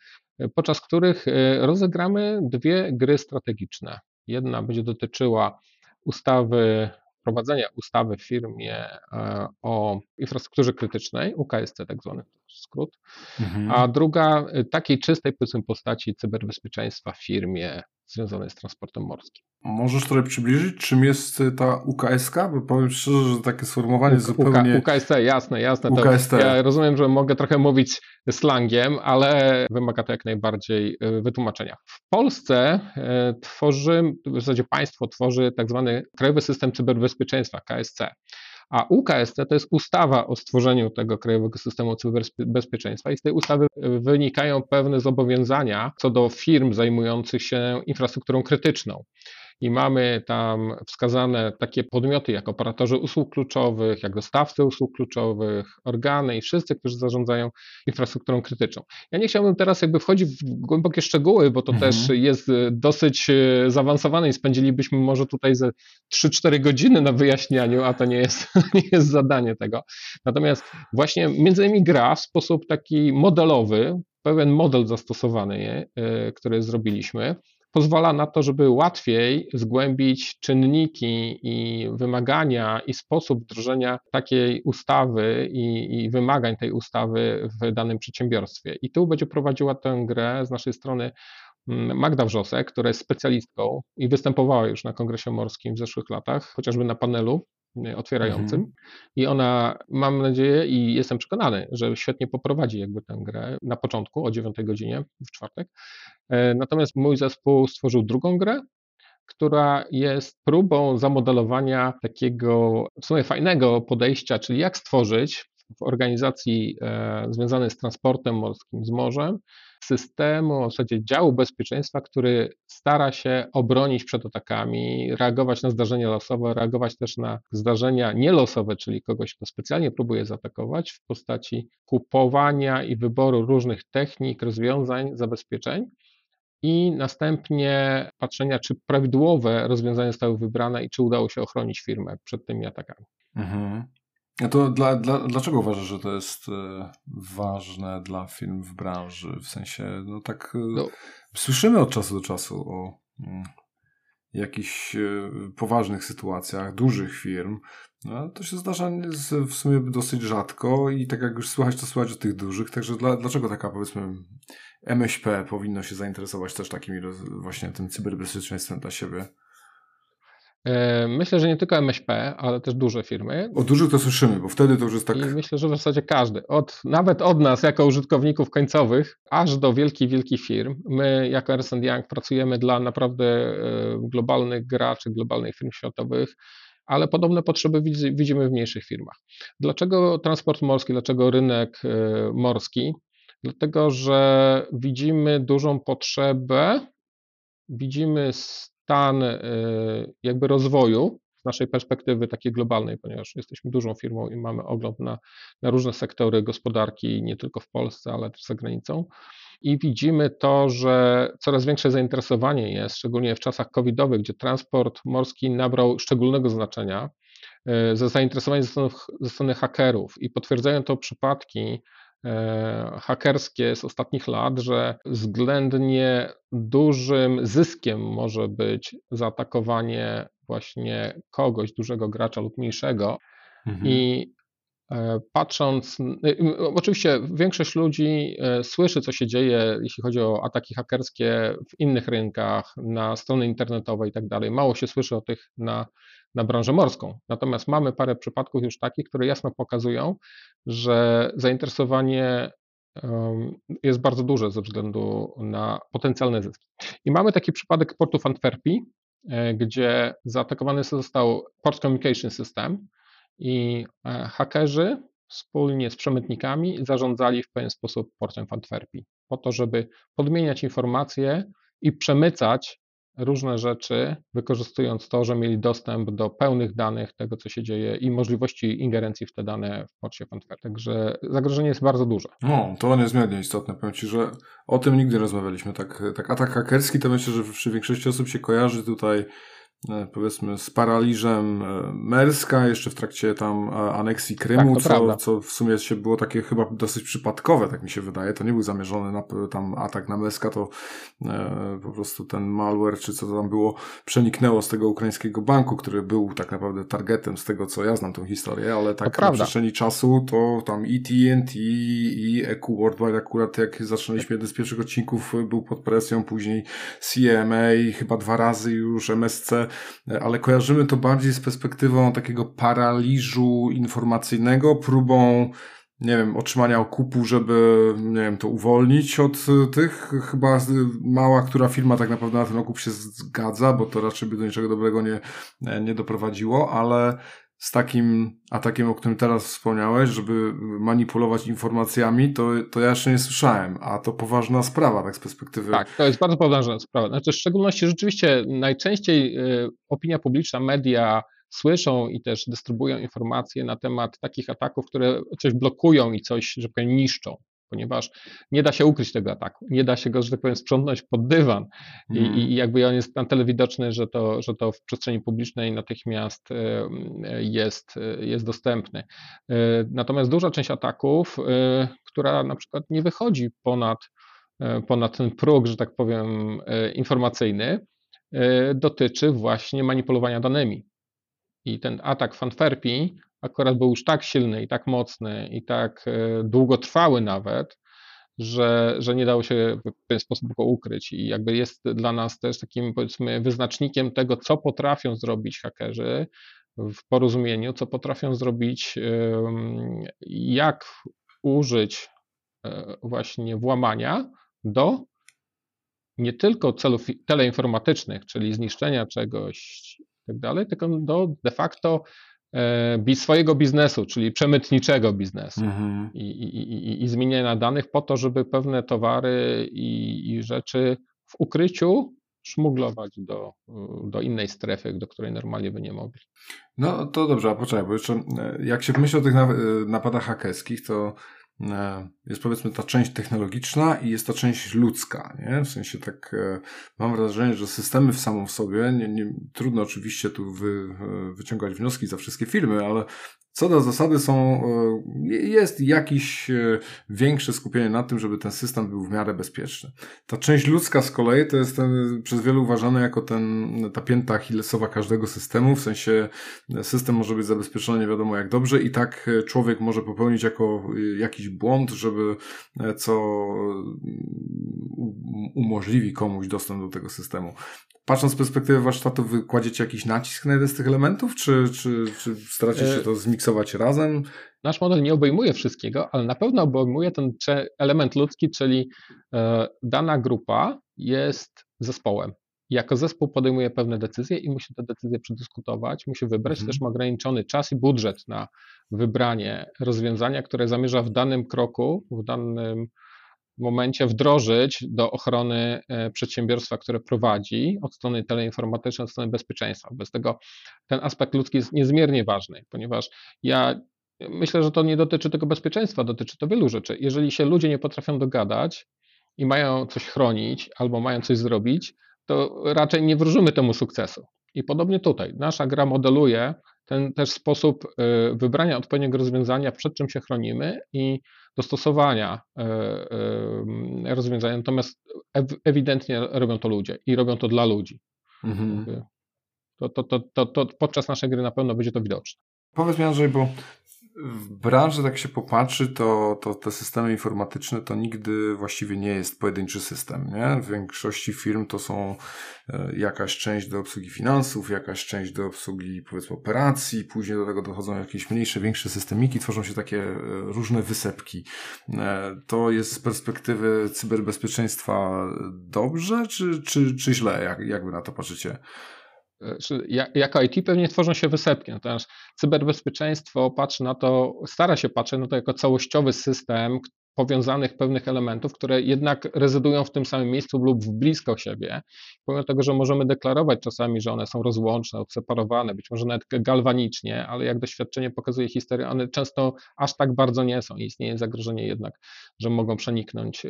podczas których e, rozegramy dwie gry strategiczne. Jedna będzie dotyczyła ustawy, wprowadzenia ustawy w firmie e, o infrastrukturze krytycznej, UKSC tak zwany skrót, mhm. a druga e, takiej czystej postaci cyberbezpieczeństwa w firmie związanej z transportem morskim. Możesz trochę przybliżyć, czym jest ta UKSK? Bo powiem szczerze, że takie sformułowanie zupełnie... UKST, jasne, jasne. UKST. ja rozumiem, że mogę trochę mówić slangiem, ale wymaga to jak najbardziej e, wytłumaczenia. W Polsce e, tworzy, w zasadzie państwo tworzy tak zwany Krajowy System Cyberbezpieczeństwa, KSC. A UKST to jest ustawa o stworzeniu tego Krajowego Systemu Cyberbezpieczeństwa i z tej ustawy wynikają pewne zobowiązania co do firm zajmujących się infrastrukturą krytyczną i mamy tam wskazane takie podmioty jak operatorzy usług kluczowych, jak dostawcy usług kluczowych, organy i wszyscy, którzy zarządzają infrastrukturą krytyczną. Ja nie chciałbym teraz jakby wchodzić w głębokie szczegóły, bo to mhm. też jest e, dosyć e, zaawansowane i spędzilibyśmy może tutaj ze 3-4 godziny na wyjaśnianiu, a to nie jest, nie jest zadanie tego. Natomiast właśnie między innymi gra w sposób taki modelowy, pewien model zastosowany, e, który zrobiliśmy, pozwala na to, żeby łatwiej zgłębić czynniki i wymagania i sposób wdrożenia takiej ustawy i, i, wymagań tej ustawy w danym przedsiębiorstwie. I tu będzie prowadziła tę grę z naszej strony mm, Magda Wrzosek, która jest specjalistką i występowała już na Kongresie Morskim w zeszłych latach, chociażby na panelu otwierającym. Mhm. I ona, mam nadzieję i jestem przekonany, że świetnie poprowadzi jakby tę grę na początku o 9 godzinie w czwartek. E, natomiast mój zespół stworzył drugą grę, która jest próbą zamodelowania takiego w sumie fajnego podejścia, czyli jak stworzyć w organizacji e, związanej z transportem morskim, z morzem, systemu, w zasadzie działu bezpieczeństwa, który stara się obronić przed atakami, reagować na zdarzenia losowe, reagować też na zdarzenia nielosowe, czyli kogoś, kto specjalnie próbuje zaatakować w postaci kupowania i wyboru różnych technik, rozwiązań, zabezpieczeń i następnie patrzenia, czy prawidłowe rozwiązania zostały wybrane i czy udało się ochronić firmę przed tymi atakami. Mhm. A to dla, dla, dlaczego uważasz, że to jest e, ważne dla firm w branży? W sensie, no tak e, no. słyszymy od czasu do czasu o mm, jakichś e, poważnych sytuacjach dużych firm. No, to się zdarza w sumie dosyć rzadko i tak jak już słychać, to słychać o tych dużych. Także dla, dlaczego taka powiedzmy MŚP powinno się zainteresować też takim właśnie tym cyberbezpieczeństwem dla siebie? E, myślę, że nie tylko MŚP, ale też duże firmy. O dużych to słyszymy, bo wtedy to już jest tak. I myślę, że w zasadzie każdy, od, nawet od nas jako użytkowników końcowych, aż do wielkich, wielkich firm. My jako Ernst Young pracujemy dla naprawdę e, globalnych graczy, globalnych firm światowych, ale podobne potrzeby widzimy w mniejszych firmach. Dlaczego transport morski, dlaczego rynek e, morski? Dlatego, że widzimy dużą potrzebę, widzimy stan jakby rozwoju z naszej perspektywy takiej globalnej, ponieważ jesteśmy dużą firmą i mamy ogląd na, na różne sektory gospodarki, nie tylko w Polsce, ale też za granicą. I widzimy to, że coraz większe zainteresowanie jest, szczególnie w czasach covidowych, gdzie transport morski nabrał szczególnego znaczenia, za zainteresowanie ze strony, ze strony hakerów. I potwierdzają to przypadki hakerskie z ostatnich lat, że względnie dużym zyskiem może być zaatakowanie właśnie kogoś, dużego gracza lub mniejszego. Mhm. I e, patrząc, y, oczywiście większość ludzi e, słyszy, co się dzieje, jeśli chodzi o ataki hakerskie w innych rynkach, na strony internetowe i tak dalej. Mało się słyszy o tych na, na branżę morską. Natomiast mamy parę przypadków już takich, które jasno pokazują, że zainteresowanie jest bardzo duże ze względu na potencjalne zyski. I mamy taki przypadek portu w Antwerpii, E, gdzie zaatakowany został Port Communication System i e, hakerzy wspólnie z przemytnikami zarządzali w pewien sposób portem w Antwerpii, po to, żeby podmieniać informacje i przemycać różne rzeczy, wykorzystując to, że mieli dostęp do pełnych danych tego, co się dzieje i możliwości ingerencji w te dane w porcie w Antwerpii. Także zagrożenie jest bardzo duże. No, to niezmiernie istotne. Powiem Ci, że o tym nigdy rozmawialiśmy. Tak, tak atak hakerski to myślę, że przy większości osób się kojarzy tutaj powiedzmy z paraliżem e, Merska, jeszcze w trakcie tam e, aneksji Krymu, tak, co, co w sumie się było takie chyba dosyć przypadkowe, tak mi się wydaje. To nie był zamierzony na, tam atak na Merska, to e, po prostu ten malware, czy co tam było, przeniknęło z tego ukraińskiego banku, który był tak naprawdę targetem z tego, co ja znam tą historię, ale tak na przestrzeni czasu to tam i TNT i EQ Worldwide akurat jak zaczynaliśmy jeden z pierwszych odcinków był pod presją, później CMA, chyba dwa razy już MSC, ale kojarzymy to bardziej z perspektywą takiego paraliżu informacyjnego, próbą nie wiem, otrzymania okupu, żeby, nie wiem, to uwolnić od tych. Chyba mała, która firma tak naprawdę na ten okup się zgadza, bo to raczej by do niczego dobrego nie, nie doprowadziło, ale z takim atakiem, o którym teraz wspomniałeś, żeby manipulować informacjami, to, to ja jeszcze nie słyszałem, a to poważna sprawa, tak z perspektywy. Tak, to jest bardzo poważna sprawa. Znaczy, w szczególności rzeczywiście najczęściej y, opinia publiczna, media słyszą i też dystrybuują informacje na temat takich ataków, które coś blokują i coś, że powiem, niszczą ponieważ nie da się ukryć tego ataku, nie da się go, że tak powiem, sprzątnąć pod dywan i, mm. i jakby on jest na tyle widoczny, że to, że to w przestrzeni publicznej natychmiast e, jest, jest dostępny. E, natomiast duża część ataków, e, która na przykład nie wychodzi ponad, ponad ten próg, że tak powiem, informacyjny, dotyczy właśnie manipulowania danymi. I ten atak w Antwerpii akurat był już tak silny i tak mocny i tak e, długotrwały nawet, że, że nie dało się w ten sposób go ukryć. I jakby jest dla nas też takim powiedzmy wyznacznikiem tego, co potrafią zrobić hakerzy w porozumieniu, co potrafią zrobić, jak użyć e, właśnie włamania do nie tylko celów teleinformatycznych, czyli zniszczenia czegoś i tak dalej, tylko do de facto swojego biznesu, czyli przemytniczego biznesu mhm. I, i, i, i, zmieniania danych po to, żeby pewne towary i, rzeczy w ukryciu szmuglować do, do innej strefy, do której normalnie by nie mogli. No to dobrze, a poczekaj, bo jeszcze e, jak się myśli o tych e, napadach hakerskich, to E, jest powiedzmy ta część technologiczna i jest ta część ludzka, nie? W sensie tak e, mam wrażenie, że systemy w samą w sobie, nie, nie, trudno oczywiście tu wy, e, wyciągać wnioski za wszystkie filmy, ale co do zasady są, e, jest jakieś e, większe skupienie na tym, żeby ten system był w miarę bezpieczny. Ta część ludzka z kolei to jest ten, przez wielu uważany jako ten, ta pięta achillesowa każdego systemu, w sensie e, system może być zabezpieczony nie wiadomo jak dobrze i tak człowiek może popełnić jako jakiś błąd, żeby co umożliwi komuś dostęp do tego systemu patrząc z perspektywy warsztatu, wy kładziecie jakiś nacisk na jeden z tych elementów, czy, czy, czy staracie się to zmiksować razem? Nasz model nie obejmuje wszystkiego, ale na pewno obejmuje ten element ludzki, czyli e, dana grupa jest zespołem. Jako zespół podejmuje pewne decyzje i musi te decyzje przedyskutować, musi wybrać, mhm. też ma ograniczony czas i budżet na wybranie rozwiązania, które zamierza w danym kroku, w danym momencie wdrożyć do ochrony e, przedsiębiorstwa, które prowadzi od strony teleinformatycznej, od strony bezpieczeństwa. Bez tego ten aspekt ludzki jest niezmiernie ważny, ponieważ ja myślę, że to nie dotyczy tylko bezpieczeństwa, dotyczy to wielu rzeczy. Jeżeli się ludzie nie potrafią dogadać i mają coś chronić albo mają coś zrobić, to raczej nie wróżymy temu sukcesu. I podobnie tutaj. Nasza gra modeluje ten też sposób y, wybrania odpowiedniego rozwiązania, przed czym się chronimy i dostosowania y, y, rozwiązania. Natomiast ewidentnie robią to ludzie i robią to dla ludzi. Mhm. To, to, to, to, to podczas naszej gry na pewno będzie to widoczne. Powiedz mi Andrzej, bo w branży, tak się popatrzy, to, to te systemy informatyczne to nigdy właściwie nie jest pojedynczy system. Nie? W większości firm to są e, jakaś część do obsługi finansów, jakaś część do obsługi powiedzmy operacji, później do tego dochodzą jakieś mniejsze, większe systemiki, tworzą się takie e, różne wysepki. E, to jest z perspektywy cyberbezpieczeństwa dobrze, czy, czy, czy źle? Jak, jak wy na to patrzycie? Jako IT pewnie tworzą się wysepki, natomiast cyberbezpieczeństwo patrzy na to, stara się patrzeć na to jako całościowy system powiązanych pewnych elementów, które jednak rezydują w tym samym miejscu lub blisko siebie, pomimo tego, że możemy deklarować czasami, że one są rozłączne, odseparowane, być może nawet galwanicznie, ale jak doświadczenie pokazuje historię, one często aż tak bardzo nie są. Istnieje zagrożenie jednak, że mogą przeniknąć y,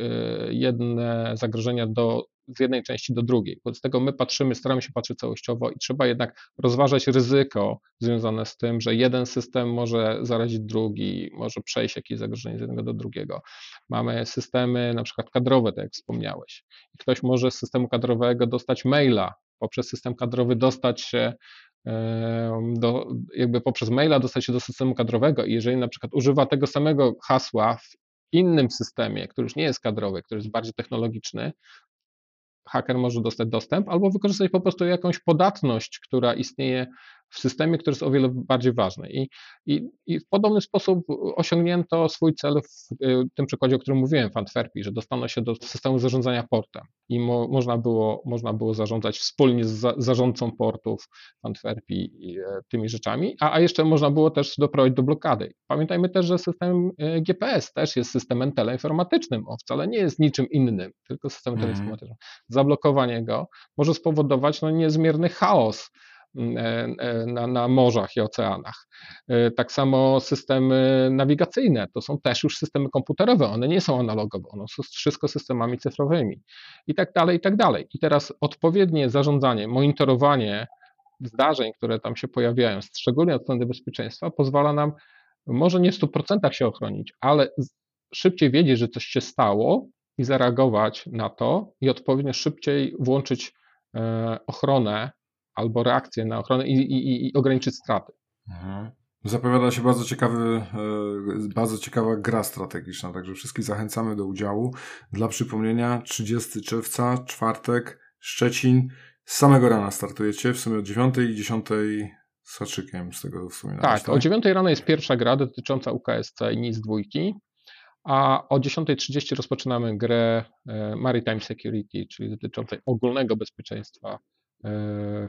jedne zagrożenia do z jednej części do drugiej. Wobec tego my patrzymy, staramy się patrzeć całościowo i trzeba jednak rozważać ryzyko związane z tym, że jeden system może zarazić drugi, może przejść jakieś zagrożenie z jednego do drugiego. Mamy systemy na przykład kadrowe, tak jak wspomniałeś. I ktoś może z systemu kadrowego dostać maila, poprzez system kadrowy dostać się do, jakby poprzez maila dostać się do systemu kadrowego i jeżeli na przykład używa tego samego hasła w innym systemie, który już nie jest kadrowy, który jest bardziej technologiczny, haker może dostać dostęp, albo wykorzystać po prostu jakąś podatność, która istnieje w systemie, który jest o wiele bardziej ważny. I, i, i w podobny sposób osiągnięto swój cel w y, tym przykładzie, o którym mówiłem w Antwerpii, że dostano się do systemu zarządzania portem i mo, można, było, można było zarządzać wspólnie z za, zarządcą portów w Antwerpii e, tymi rzeczami, a, a jeszcze można było też doprowadzić do blokady. Pamiętajmy też, że system e, GPS też jest systemem teleinformatycznym, on wcale nie jest niczym innym, tylko systemem mm. teleinformatycznym. Zablokowanie go może spowodować no, niezmierny chaos na, na morzach i oceanach. E, tak samo systemy nawigacyjne to są też już systemy komputerowe, one nie są analogowe, one są wszystko systemami cyfrowymi i tak dalej, i tak dalej. I teraz odpowiednie zarządzanie, monitorowanie zdarzeń, które tam się pojawiają, szczególnie od strony bezpieczeństwa, pozwala nam może nie w 100% się ochronić, ale szybciej wiedzieć, że coś się stało i zareagować na to i odpowiednio szybciej włączyć ochronę albo reakcję na ochronę i, i, i ograniczyć straty. Mhm. Zapowiada się bardzo ciekawy, e, bardzo ciekawa gra strategiczna, także wszystkich zachęcamy do udziału. Dla przypomnienia, 30 czerwca, czwartek, Szczecin. Z samego rana startujecie, w sumie o 9 i 10 z haczykiem, z tego wspominałeś. Tak, tak, o 9 rano jest pierwsza gra dotycząca UKSC i NIS dwójki, a o 10.30 rozpoczynamy grę e, Maritime Security, czyli dotyczącej ogólnego bezpieczeństwa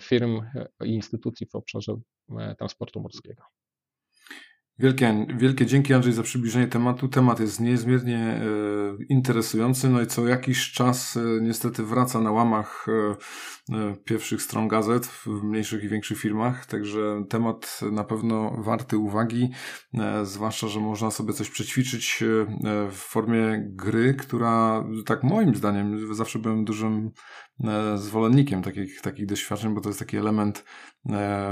firm i instytucji w obszarze e, transportu morskiego. Wielkie, wielkie dzięki Andrzej za przybliżenie tematu. Temat jest niezmiernie e, interesujący, no i co jakiś czas e, niestety wraca na łamach e, e, pierwszych stron gazet w mniejszych i większych firmach, także temat na pewno warty uwagi, e, zwłaszcza, że można sobie coś przećwiczyć w formie gry, która tak moim zdaniem zawsze byłem dużym zwolennikiem takich, takich doświadczeń, bo to jest taki element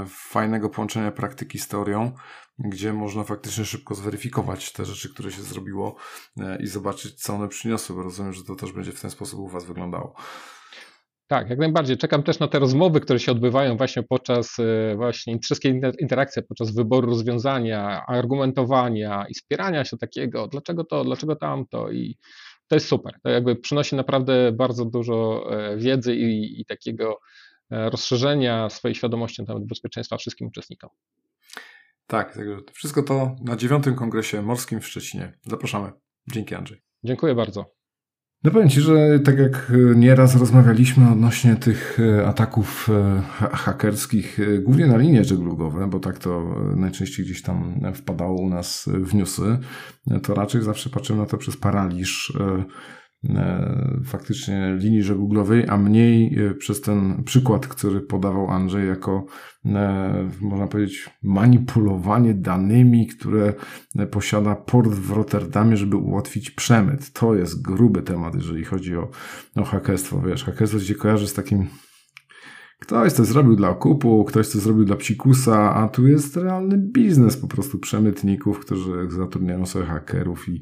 fajnego połączenia praktyki z teorią gdzie można faktycznie szybko zweryfikować te rzeczy, które się zrobiło e, i zobaczyć, co one przyniosły, bo rozumiem, że to też będzie w ten sposób u Was wyglądało. Tak, jak najbardziej. Czekam też na te rozmowy, które się odbywają właśnie podczas e, właśnie wszystkie interakcje, podczas wyboru rozwiązania, argumentowania i wspierania się takiego, dlaczego to, dlaczego tamto i to jest super. To jakby przynosi naprawdę bardzo dużo e, wiedzy i, i takiego rozszerzenia swojej świadomości na temat bezpieczeństwa wszystkim uczestnikom. Tak, także wszystko to na dziewiątym kongresie morskim w Szczecinie. Zapraszamy. Dzięki Andrzej. Dziękuję bardzo. No powiem Ci, że tak jak nieraz rozmawialiśmy odnośnie tych e, ataków e, hakerskich, e, głównie na linie żeglugowe, bo tak to najczęściej gdzieś tam wpadało u nas w newsy, to raczej zawsze patrzymy na to przez paraliż e, faktycznie linii żeguglowej, a mniej e, przez ten przykład, który podawał Andrzej, jako można powiedzieć manipulowanie danymi, które posiada port w Rotterdamie, żeby ułatwić przemyt. To jest gruby temat, jeżeli chodzi o, o hakerstwo. Wiesz, hakerstwo się kojarzy z takim Ktoś to zrobił dla okupu, ktoś to zrobił dla psikusa, a tu jest realny biznes po prostu przemytników, którzy zatrudniają sobie hakerów i,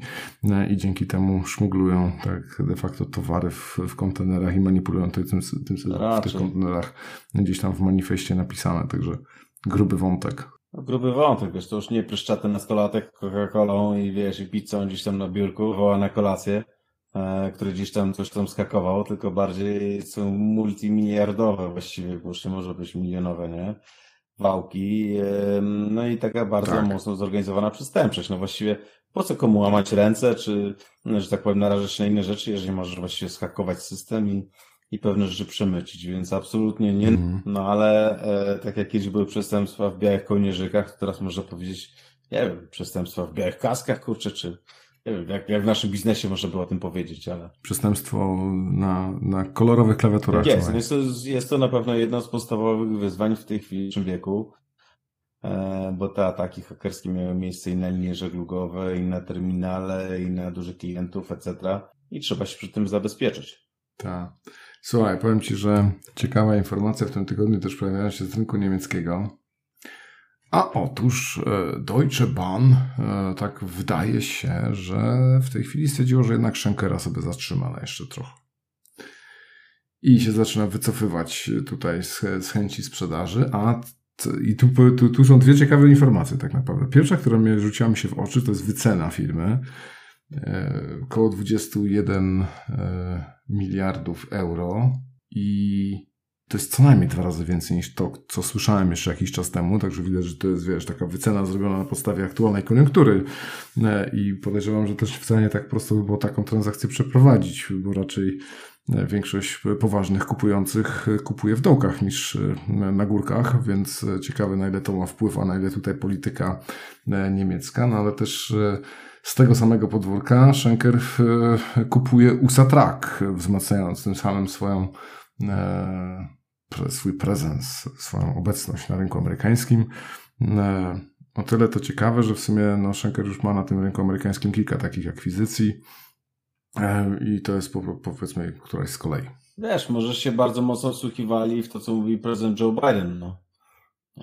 e, i dzięki temu szmuglują tak de facto towary w, w kontenerach i manipulują tym, tym, tym w tych kontenerach. Gdzieś tam w manifestie napisane, także gruby wątek. No, gruby wątek, wiesz, to już nie pryszczaty nastolatek Coca-Colą i wiesz, i pizzą gdzieś tam na biurku, woła na kolację który gdzieś tam coś tam skakował, tylko bardziej są multimiliardowe właściwie, bo już nie może być milionowe, nie? Wałki, no i taka bardzo tak. mocno zorganizowana przestępczość. No właściwie po co komu łamać ręce, czy, no, że tak powiem, narażać się na inne rzeczy, jeżeli możesz właściwie skakować system i, i pewne rzeczy przemycić, więc absolutnie nie. Mm. No ale e, tak jak kiedyś były przestępstwa w białych kołnierzykach, to teraz można powiedzieć, nie wiem, przestępstwa w białych kaskach, kurczę, czy, nie wiem, jak, jak w naszym biznesie można było o tym powiedzieć, ale... Przestępstwo na, na kolorowych klawiaturach. Jest, jest to, jest to na pewno jedno z podstawowych wyzwań w tej chwili w wieku, e, bo te ataki hakerskie miały miejsce i na linie żeglugowe, i na terminale, i na dużych klientów, etc. I trzeba się przy tym zabezpieczyć. Tak. Słuchaj, powiem Ci, że ciekawa informacja w tym tygodniu też pojawiała się z rynku niemieckiego. A otóż e, Deutsche Bahn, e, tak wydaje się, że w tej chwili stwierdziło, że jednak Schenkera sobie zatrzyma na jeszcze trochę. I się zaczyna wycofywać tutaj z, z chęci sprzedaży, a i tu, tu, tu, są dwie ciekawe informacje tak naprawdę. Pierwsza, która mnie rzuciła mi się w oczy, to jest wycena firmy. E, około 21 miliardów euro i to jest co najmniej dwa razy więcej niż to, co słyszałem jeszcze jakiś czas temu, także widać, że to jest, wiesz, taka wycena zrobiona na podstawie aktualnej koniunktury. E, i podejrzewam, że też wcale nie tak prosto by było taką transakcję przeprowadzić, bo raczej e, większość poważnych kupujących kupuje w dołkach niż e, na górkach, więc ciekawe na ile to ma wpływ, a na ile tutaj polityka niemiecka, no ale też z tego samego podwórka Schenker kupuje USA Track, wzmacniając tym samym swoją swój prezens, swoją obecność na rynku amerykańskim. E, o tyle to ciekawe, że w sumie no, Schenker już ma na tym rynku amerykańskim kilka takich akwizycji e, i to jest powiedzmy któraś z kolei. Wiesz, może się bardzo mocno wsłuchiwali w to, co mówi prezydent Joe Biden, no.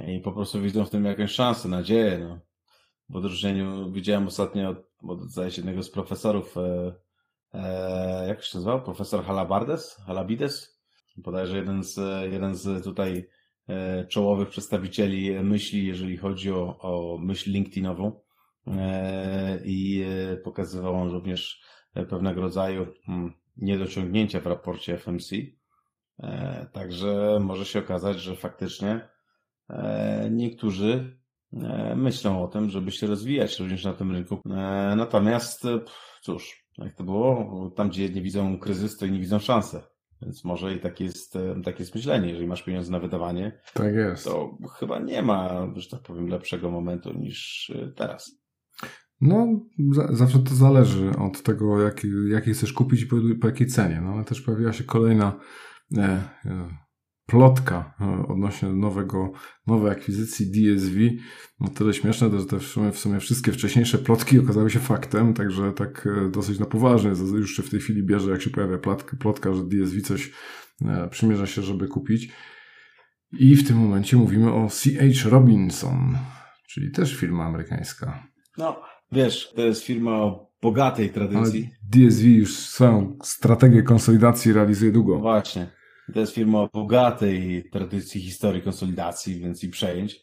I po prostu widzą w tym jakąś szansę, nadzieję, no. W odróżnieniu, widziałem ostatnio od, zdaje się, jednego z profesorów, e, e, jak się nazywał? Profesor Halabardes? Halabides? Bodajże jeden z, jeden z tutaj e, czołowych przedstawicieli myśli, jeżeli chodzi o, o myśl LinkedInową. E, I e, pokazywał on również pewnego rodzaju hmm, niedociągnięcia w raporcie FMC. Także może się okazać, że faktycznie niektórzy myślą o tym, żeby się rozwijać również na tym rynku. Natomiast cóż, jak to było, tam gdzie nie widzą kryzys, to i nie widzą szansy. Więc może i tak jest, takie jest myślenie. Jeżeli masz pieniądze na wydawanie, tak jest. to chyba nie ma, że tak powiem, lepszego momentu niż e, teraz. No, zawsze to zależy od tego, jaki, jaki chcesz kupić i po, po jakiej cenie. No, ale też pojawiła się kolejna e, e, plotka e, odnośnie nowego, nowej akwizycji DSV, no tyle śmieszne, że te w sumie, w sumie wszystkie wcześniejsze plotki okazały się faktem, także tak e, dosyć na poważnie już się w tej chwili bierze, jak się pojawia plotka, plotka że DSV coś e, przymierza się, żeby kupić. I w tym momencie mówimy o CH Robinson, czyli też firma amerykańska. No, wiesz, to jest firma o bogatej tradycji. Ale DSV już swoją strategię konsolidacji realizuje długo. Właśnie. To jest firma o bogatej tradycji historii konsolidacji, więc i przejęć.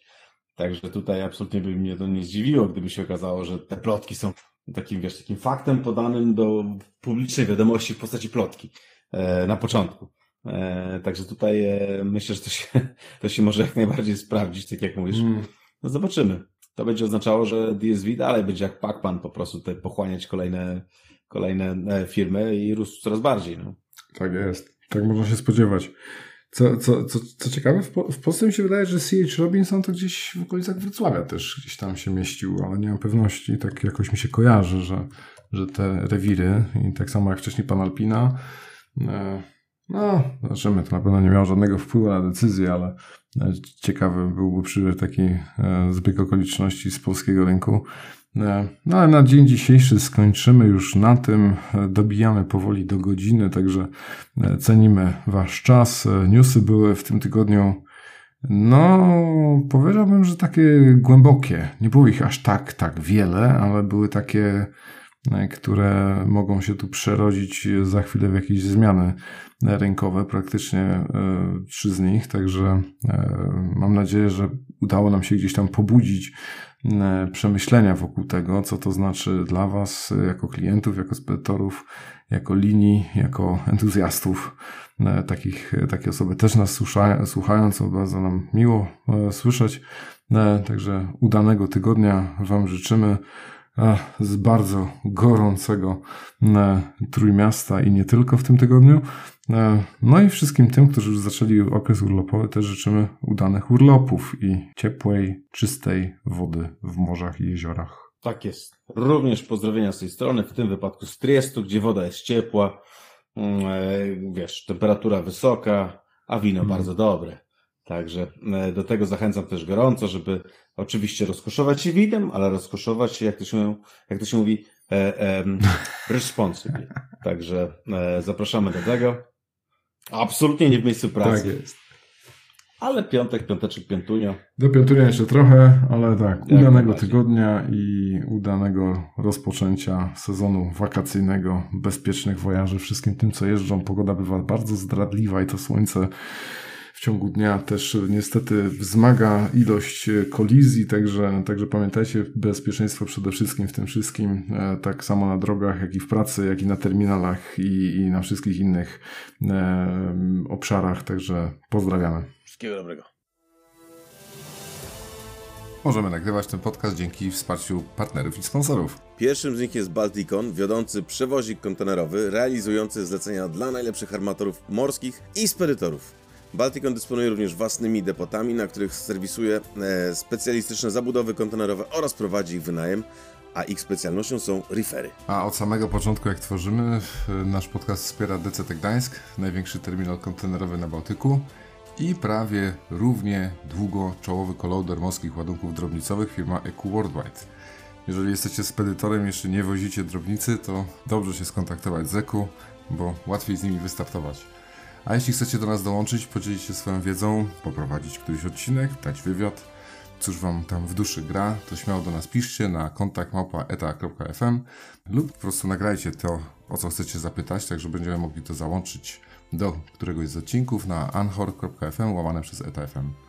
Także tutaj absolutnie by mnie to nie zdziwiło, gdyby się okazało, że te plotki są takim, wiesz, takim faktem podanym do publicznej wiadomości w postaci plotki e, na początku. E, także tutaj e, myślę, że to się, to się może jak najbardziej sprawdzić, tak jak mówisz. Mm. No zobaczymy. To będzie oznaczało, że DSV dalej będzie jak Pacman po prostu tutaj pochłaniać kolejne, kolejne e, firmy i rósł coraz bardziej. No. Tak jest. Tak można się spodziewać. Co, co, co, co ciekawe, w, w Polsce mi się wydaje, że C.H. Robinson to gdzieś w okolicach Wrocławia też gdzieś tam się mieścił, ale nie mam pewności. Tak jakoś mi się kojarzy, że, że te rewiry i tak samo jak wcześniej pan Alpina, e, no, zobaczymy, to na pewno nie miało żadnego wpływu na decyzję, ale e, ciekawy byłby przy taki e, zbieg okoliczności z polskiego rynku. No ale na dzień dzisiejszy skończymy już na tym. Dobijamy powoli do godziny, także cenimy Wasz czas. Newsy były w tym tygodniu no, powiedziałbym, że takie głębokie. Nie było ich aż tak, tak wiele, ale były takie, e, które mogą się tu przerodzić za chwilę w jakieś zmiany rynkowe, praktycznie e, trzy z nich. Także e, mam nadzieję, że udało nam się gdzieś tam pobudzić przemyślenia wokół tego, co to znaczy dla Was jako klientów, jako spedytorów, jako linii, jako entuzjastów E, takich, e, takie osoby też nas słuchają, słuchają, co bardzo nam miło e, słyszeć. Także udanego tygodnia Wam życzymy z bardzo gorącego Trójmiasta i nie tylko w tym tygodniu. No i wszystkim tym, którzy już zaczęli okres urlopowy, też życzymy udanych urlopów i ciepłej, czystej wody w morzach i jeziorach. Tak jest. Również pozdrowienia z tej strony, w tym wypadku z Triestu, gdzie woda jest ciepła, Mm, e, wiesz, temperatura wysoka, a wino mm. bardzo dobre. Także e, do tego zachęcam też gorąco, żeby oczywiście rozkoszować się winem, ale rozkoszować się, jak to się, jak to się mówi, e, e, responsibly. Także e, zapraszamy do tego. Absolutnie nie w miejscu pracy. Tak jest. Ale piątek, piąteczek, piątunio. Do piątunia jeszcze trochę, ale tak, Jak udanego tygodnia i udanego rozpoczęcia sezonu wakacyjnego, bezpiecznych wojaży wszystkim tym, co jeżdżą. Pogoda bywa bardzo zdradliwa i to słońce w ciągu dnia też niestety wzmaga ilość kolizji, także, także pamiętajcie, bezpieczeństwo przede wszystkim w tym wszystkim, e, tak samo na drogach, jak i w pracy, jak i na terminalach i, i na wszystkich innych e, obszarach, także pozdrawiamy. Wszystkiego dobrego. Możemy nagrywać ten podcast dzięki wsparciu partnerów i sponsorów. Pierwszym z nich jest Balticon, wiodący przewozik kontenerowy realizujący zlecenia dla najlepszych armatorów morskich i spedytorów. Balticon dysponuje również własnymi depotami, na których serwisuje e, specjalistyczne zabudowy kontenerowe oraz prowadzi ich wynajem, a ich specjalnością są refery. A od samego początku, jak tworzymy, nasz podcast wspiera DCT Gdańsk, największy terminal kontenerowy na Bałtyku i prawie równie długo czołowy kolauder morskich ładunków drobnicowych firma EQ Worldwide. Jeżeli jesteście spedytorem jeszcze nie wozicie drobnicy, to dobrze się skontaktować z EQ, bo łatwiej z nimi wystartować. A jeśli chcecie do nas dołączyć, podzielić się swoją wiedzą, poprowadzić któryś odcinek, dać wywiad, cóż wam tam w duszy gra, to śmiało do nas piszcie na kontakt małpa.eta.fm lub po prostu nagrajcie to, o co chcecie zapytać, tak że będziemy mogli to załączyć do któregoś z odcinków na anchor.fm łamane przez eta.fm.